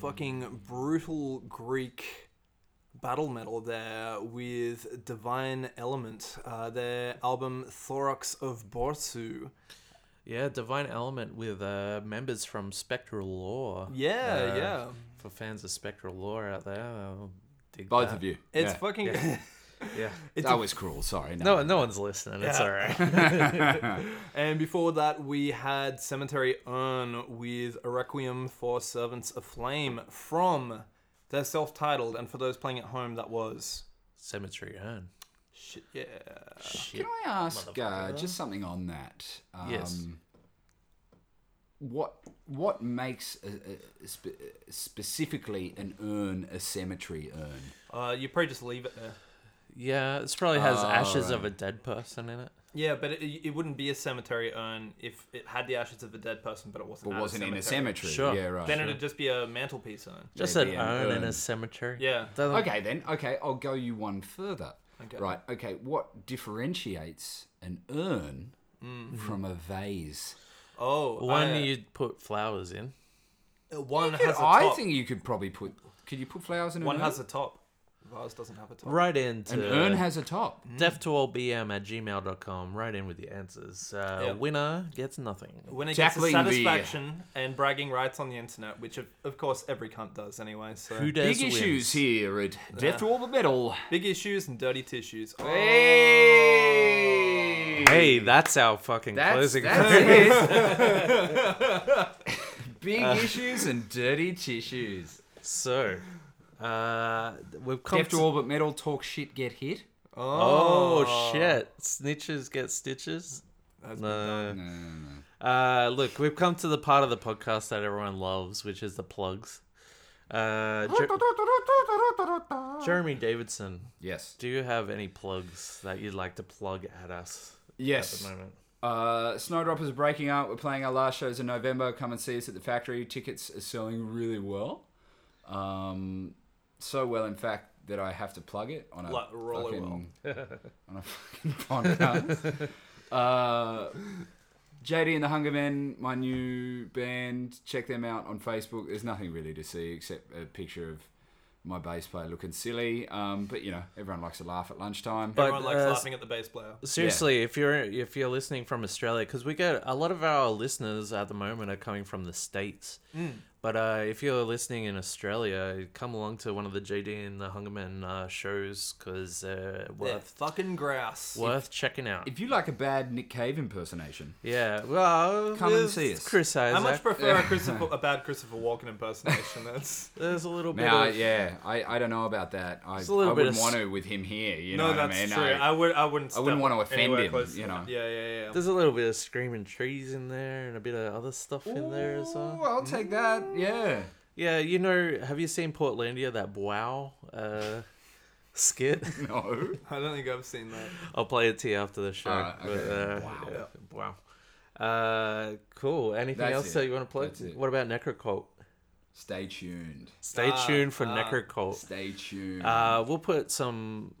Fucking brutal Greek battle metal there with Divine Element, uh, their album Thorax of Borsu. Yeah, Divine Element with uh, members from Spectral Lore. Yeah, Uh, yeah. For fans of Spectral Lore out there, I'll dig Both that. of you. It's Yeah. fucking. Yeah. it's that a- was cruel. Sorry. No, no one's listening. It's all right. And before that, we had Cemetery Urn with a Requiem for Servants of Flame from their self titled. And for those playing at home, that was. Cemetery Urn. Shit, yeah. Shit. Can I ask uh, just something on that? Um, Yes. What what makes a, a spe- specifically an urn a cemetery urn? Uh, you probably just leave it there. Yeah, this probably has Oh, ashes of a dead person in it. Yeah, but it, it wouldn't be a cemetery urn if it had the ashes of a dead person, but it wasn't. But wasn't in a cemetery. Sure. Yeah, right. Then it'd just be a mantelpiece urn. Just Yeah, an the, um, urn in a cemetery. Yeah. Doesn't- Okay, then. Okay, I'll go you one further. Okay. Right. Okay. What differentiates an urn from a vase? Oh, One I- you'd put flowers in. uh, one Could- has top. I think you could probably put. Could you put flowers in an one urn? has a top. Vase doesn't have a top. Right into And urn has a top. deaf to all bm at gmail.com. Right in with your answers. Uh, Yeah. Winner gets nothing. When it Tackling gets the- the satisfaction and bragging rights on the internet, which of, of course every cunt does anyway. So Who dares Big wins. issues here at Deaf to All the Metal. big issues and dirty tissues. Oh, Hey! Hey, that's our fucking That's, closing. that's it. Big issues and dirty tissues. so, uh, we've come Deaf to All But Metal talk shit, get hit. Oh, shit! Snitches get stitches. That's No. No, no, no. Uh, look, we've come to the part of the podcast that everyone loves, which is the plugs. Uh, Jer- Jeremy Davidson, Yes. do you have any plugs that you'd like to plug at us Yes. at the moment? Uh, Snowdroppers are breaking up. We're playing our last shows in November. Come and see us at the factory. Tickets are selling really well. Um, so well, in fact, that I have to plug it on a Like, really fucking, on a fucking podcast. uh, JD and the Hunger Men, my new band. Check them out on Facebook. There's nothing really to see except a picture of my bass player looking silly. Um, but you know, everyone likes to laugh at lunchtime. But, Everyone likes uh, laughing at the bass player. Seriously, if you're if you're listening from Australia, because we get a lot of our listeners at the moment are coming from the states. But uh, if you're listening in Australia, come along to one of the JD and the Hungerman uh, shows because uh, They're worth fucking grouse. worth checking out. if you like a bad Nick Cave impersonation, Yeah, well, Come and there's see us. Chris Isaak. I much prefer a, Christopher, a bad Christopher Walken impersonation. That's There's a little bit now, of yeah, I, I don't know about that. I, There's a little bit wouldn't of want to with him here. You no, know what that's I mean? true. I, would. I wouldn't. I wouldn't step want to offend anywhere him, close to you that. know. Yeah, yeah, yeah. There's a little bit of screaming trees in there and a bit of other stuff in there as Ooh, well. I'll take that. Yeah. Yeah, you know, have you seen Portlandia, that wow uh, skit? No. I don't think I've seen that. I'll play it to you after the show. Alright, but, uh, Wow. yeah, wow. Uh, cool. Anything That's else it. that you want to plug? That's it. What about Necrocult? Stay tuned. Stay Ah, tuned for ah. Necrocult. Stay tuned. Uh, we'll put some.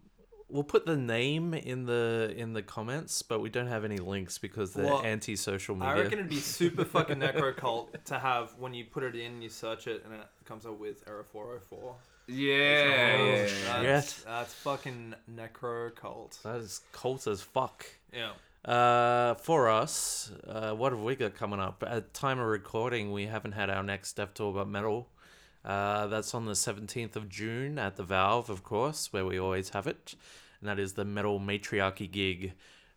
We'll put the name in the in the comments, but we don't have any links because they're Well, anti-social media. I reckon it'd be super fucking necro cult to have when you put it in, you search it, and it comes up with error 404. yeah. That's, Shit. that's fucking necro cult. That is cult as fuck. Yeah. Uh, for us, uh, what have we got coming up? At time of recording, we haven't had our next Deaf to All But Metal. Uh, that's on the 17th of June at the Valve, of course, where we always have it. And that is the Metal Matriarchy gig,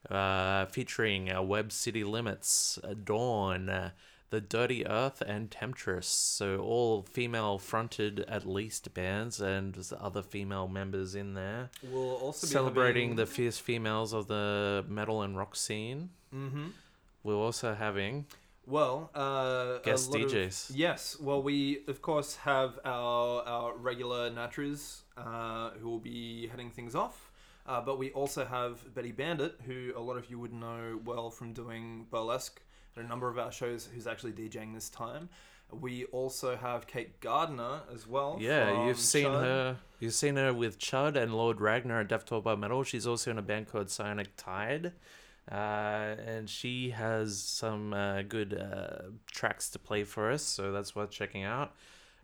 uh, featuring uh, Web City Limits, uh, Dawn, uh, The Dirty Earth, and Temptress. So all female fronted, at least, bands, and other female members in there We'll also be celebrating the fierce females of the metal and rock scene. Mm-hmm. We're also having Well, uh, Guest lot of- DJs. yes. Well, we of course have our our regular natras uh, who will be heading things off. Uh, but we also have Betty Bandit, who a lot of you would know well from doing burlesque at a number of our shows, who's actually DJing this time. We also have Kate Gardner as well. yeah. You've seen Chud. her. You've seen her with Chud and Lord Ragnar at Deaf to All But Metal. She's also in a band called Psionic Tide. Uh, and she has some uh, good uh, tracks to play for us, so that's worth checking out.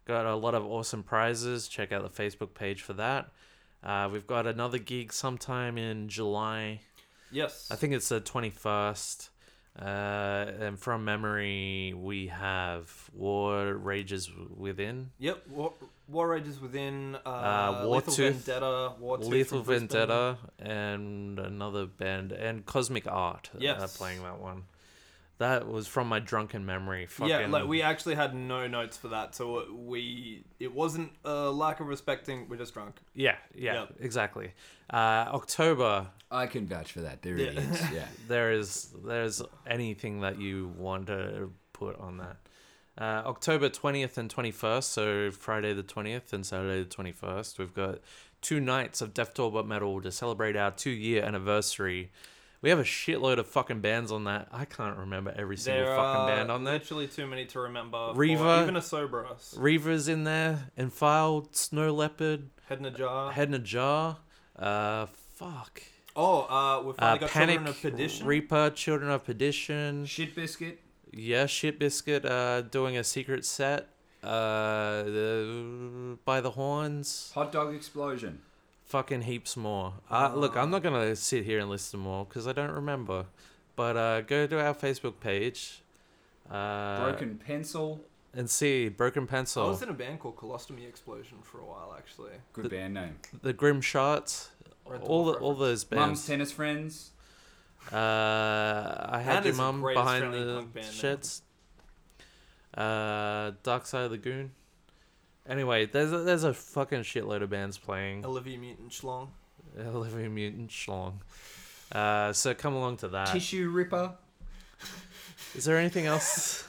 Got a lot of awesome prizes. Check out the Facebook page for that. Uh, we've got another gig sometime in July. Yes. I think it's the 21st. Uh, and from memory, we have War Rages Within, Yep. War, War Rages Within. Uh, Uh, Lethal Wartooth, Vendetta. War Lethal Vendetta, and another band, and Cosmic Art. Uh, playing that one. That was from my drunken memory. Fucking, Yeah, like we actually had no notes for that, so we it wasn't a lack of respecting. We're just drunk. Yeah, yeah, Yep. exactly. Uh, October, I can vouch for that. There Yeah. it is. Yeah. there is there's anything that you want to put on that. Uh, October 20th and 21st, so Friday the 20th and Saturday the 21st, we've got two nights of Deaf to All But Metal to celebrate our two year anniversary. We have a shitload of fucking bands on that. I can't remember every single There fucking are band on there. literally too many to remember. Reva- even a sober us. Reaver's in there, Enfiled, Snow Leopard, Head in a jar. Head in a Jar. Uh, fuck. oh, uh, we've finally Uh, got Panic, Children of Perdition. Reaper, Children of Perdition. Shit biscuit. Yeah, Shit Biscuit uh, doing a secret set. Uh, the, by the horns. Hot dog explosion. Fucking heaps more. Uh, look, I'm not gonna sit here and list them all because I don't remember. But uh, go to our Facebook page. Uh, Broken pencil. and see Broken Pencil. I was in a band called Colostomy Explosion for a while, actually. Good The- band name. the Grim Shots, all Dwarf the, all reference. those Mum's bands. tennis friends. Uh, I had That your mum behind the punk band name. sheds. Uh, Dark Side of the Goon. Anyway, there's a, there's a fucking shitload of bands playing. Olivia Mutant Schlong. Olivia Mutant Schlong. Uh, so come along to that. Tissue ripper. Is there anything else?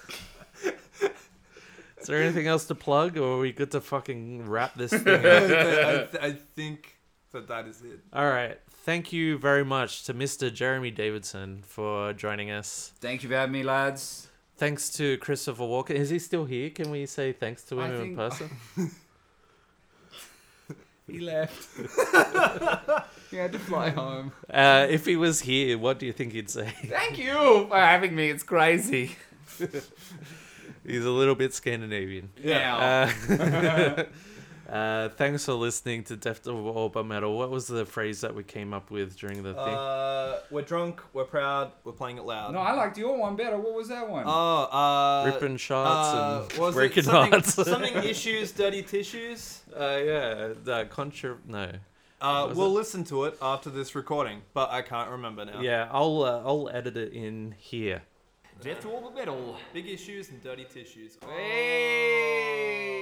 Is there anything else to plug, or are we good to fucking wrap this thing I, th- I think that that is it. All right. Thank you very much to Mr. Jeremy Davidson for joining us. Thank you for having me, lads. Thanks to Christopher Walker. Is he still here? Can we say thanks to I him in think- person? He left. he had to fly home. Uh, if he was here, what do you think he'd say? Thank you for having me. It's crazy. He's a little bit Scandinavian. Yeah. Uh, Uh, thanks for listening to Deaf to All But Metal. What was the phrase that we came up with during the thing? Uh, we're drunk. We're proud. We're playing it loud. No, I liked your one better. What was that one? Oh, uh, Ripping shots uh, and was it breaking something, hearts. something issues, dirty tissues. uh, yeah, the contra. No. Uh, we'll it? listen to it after this recording, but I can't remember now. Yeah, I'll uh, I'll edit it in here. Deaf to all but metal. Big issues and dirty tissues. Oh. Hey.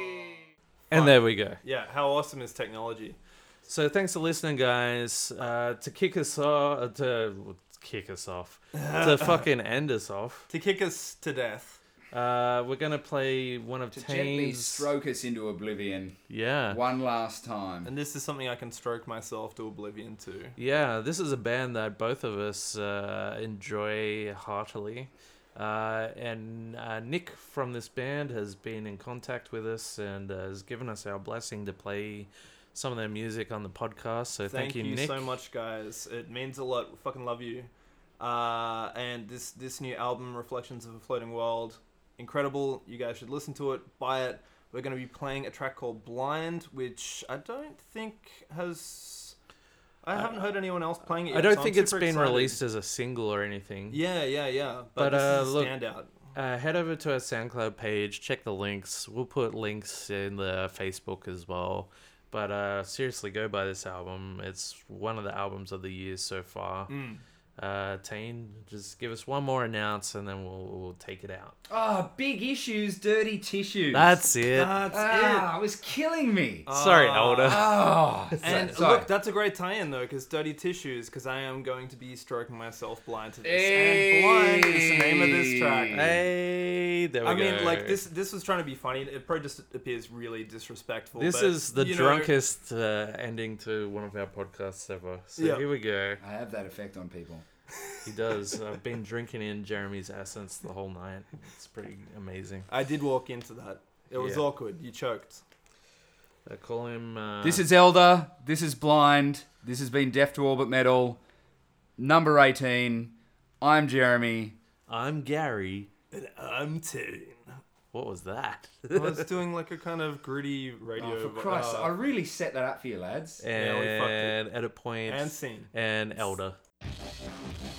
And there we go. Yeah, how awesome is technology? So thanks for listening, guys. Uh, to kick us off, uh, to kick us off, to fucking end us off. To kick us to death. Uh, we're gonna play one of To gently Tane's. stroke us into oblivion Yeah, one last time. And this is something I can stroke myself to oblivion to. yeah. This is a band that both of us uh, enjoy heartily. Uh, and uh, Nick from this band has been in contact with us and uh, has given us our blessing to play some of their music on the podcast. So thank, Thank, you, Nick. so much, guys. It means a lot. We fucking love you. Uh, and this this new album, Reflections of a Floating World, incredible. You guys should listen to it, buy it. We're going to be playing a track called Blind, which I don't think has. I haven't heard anyone else playing it. Yet, I don't so think it's been excited. released as a single or anything. Yeah, yeah, yeah. But, But, this uh, is a look- standout. Uh, head over to our SoundCloud page, check the links. We'll put links in the Facebook as well. But uh, seriously, go buy this album. It's one of the albums of the year so far. Mm. Uh, Tane, just give us one more announce and then we'll, we'll take it out. Oh, big issues, dirty tissues. That's it. That's ah, it was killing me. it. Sorry, Ah. Elder. Oh, And sorry. look, that's a great tie-in though, because dirty tissues. Because I am going to be stroking myself blind to this, Hey. and blind is the name of this track. Hey, there we I go. I mean, like this. This was trying to be funny. It probably just appears really disrespectful. This but, is the you know, drunkest uh, ending to one of our podcasts ever. So Yeah. here we go. I have that effect on people. He does. I've been drinking in Jeremy's essence the whole night. It's pretty amazing. I did walk into that. It was Yeah. awkward. You choked. I call him. Uh, This is Elder. This is Blind. This has been Deaf to All But Metal. Number 18. I'm Jeremy. I'm Gary. And I'm Tane. What was that? I was doing like a kind of gritty radio. Oh, for vo- Christ, uh, I really set that up for you, lads. Yeah, we fucked it. and edit point and scene. and elder. Thank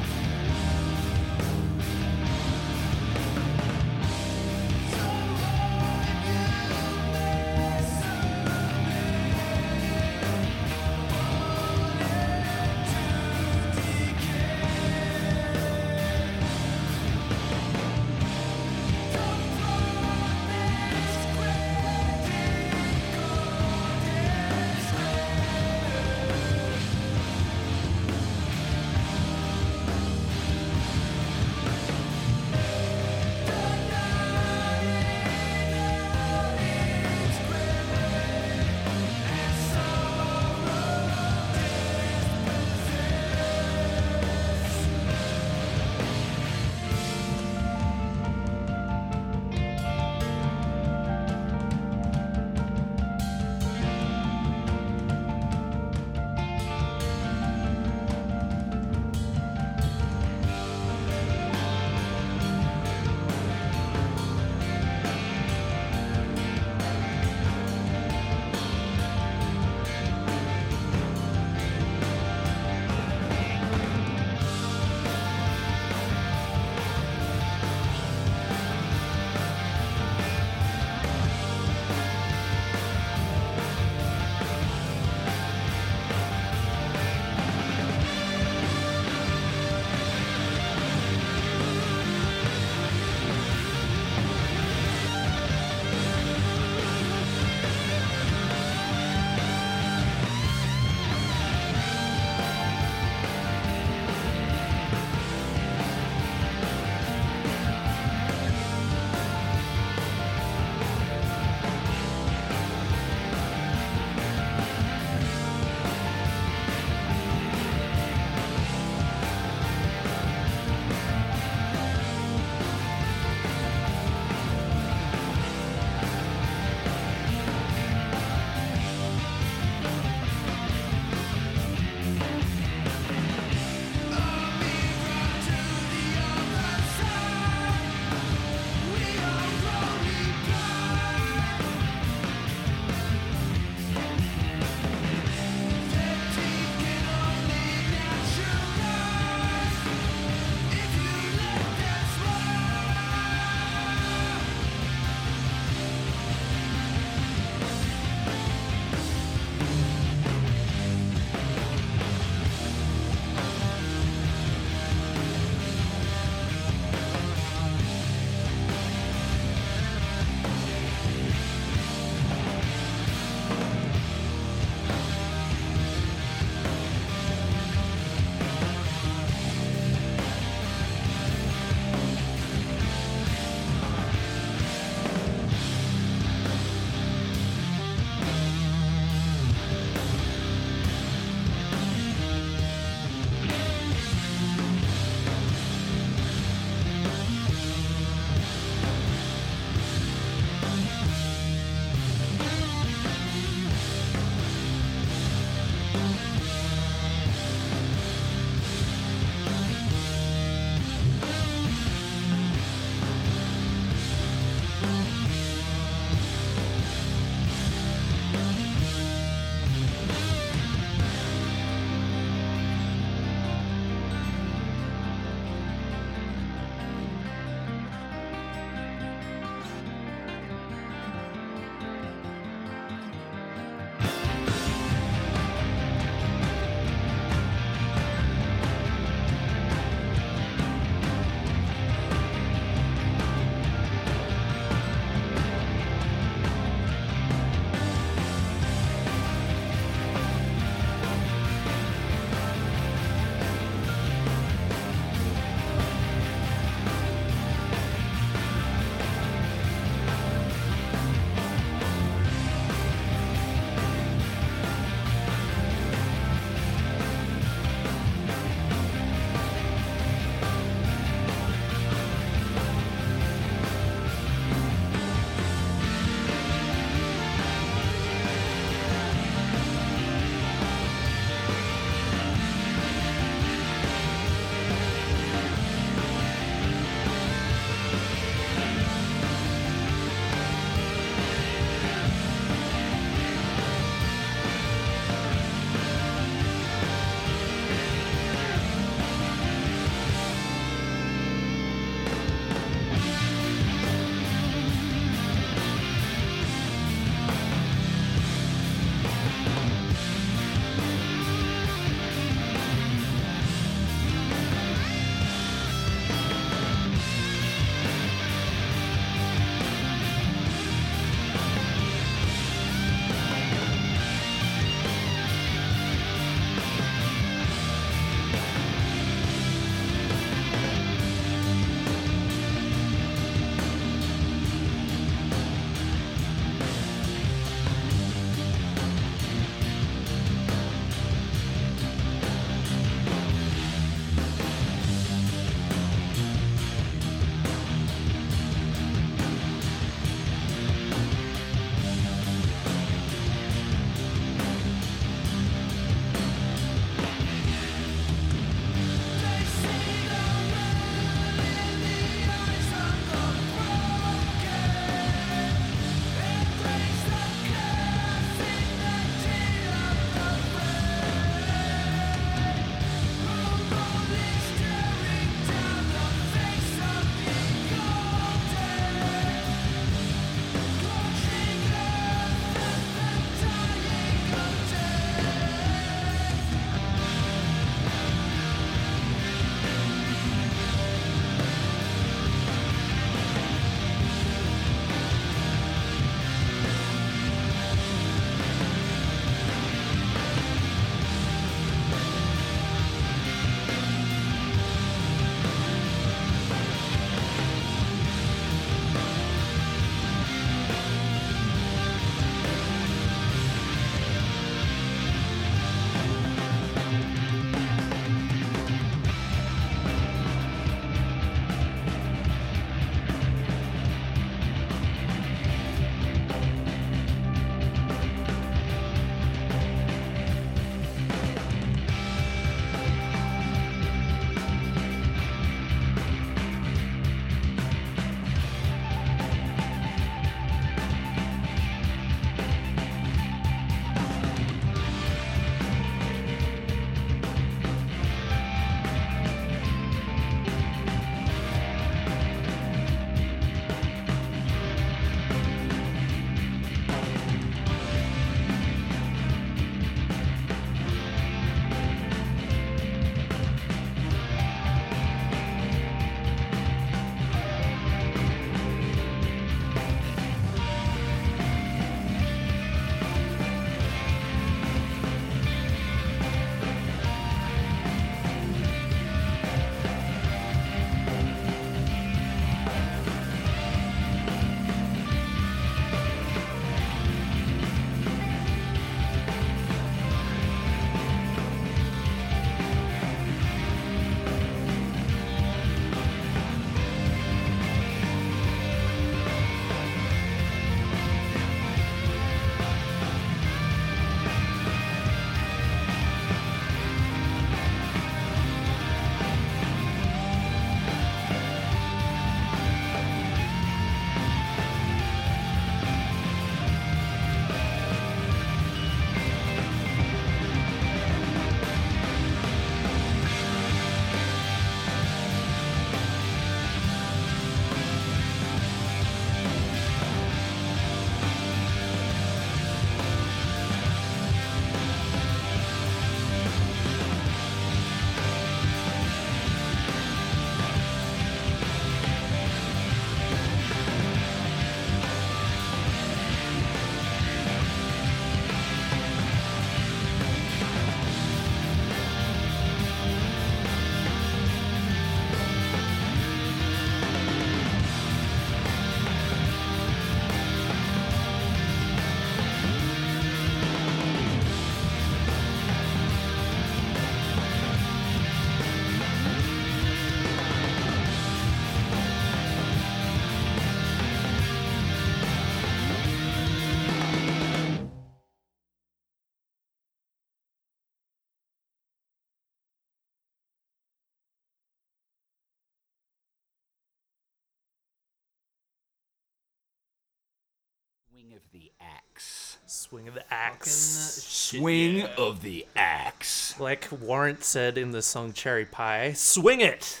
Swing of the axe. Swing of the uh, axe. shit, Swing yeah. of the axe. Like Warrant said in the song Cherry Pie, swing it!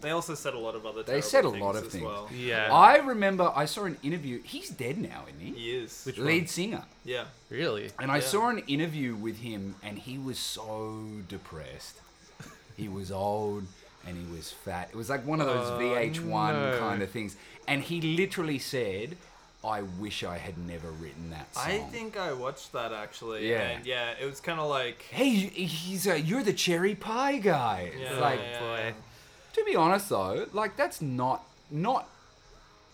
They also said a lot of other. Things. They said a lot of things. Well. Yeah. I remember I saw an interview. He's dead now, isn't he? He is. Which Lead singer. Yeah. Really? And I saw an interview with him, and he was so depressed. He was old and he was fat. It was like one of those Oh, VH1 no. kind of things. And he literally said, I wish I had never written that song. I think I watched that actually. Yeah. And yeah, it was kind of like. Hey, he's uh, you're the cherry pie guy. It's Yeah, like, yeah, boy. yeah. to be honest though, like that's not not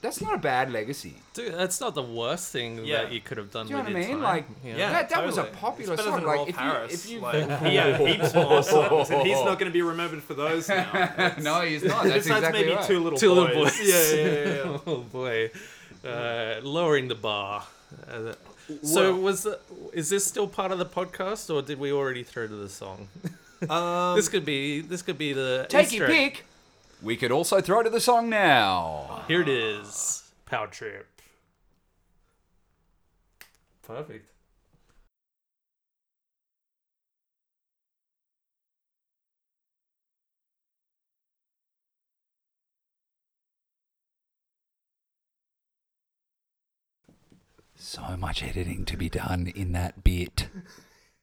that's not a bad legacy. Dude, that's not the worst thing Yeah. that you could have done Do you know with what I mean? time. Like, Yeah, that, that was a popular it's better song. Than Like, Rolf if you, if you, like, he had heaps more songs, and he's not going to be remembered for those now. no, he's not. That's Besides exactly maybe right. two little Two boys. little boys. Yeah, yeah, yeah. yeah. oh boy, uh, lowering the bar. Uh, so Well- was the, is this still part of the podcast, or did we already throw to the song? Um, this could be this could be the Take Easter your pick. We could also throw to the song now. Here it is, Power Trip. Perfect. So much editing to be done in that bit.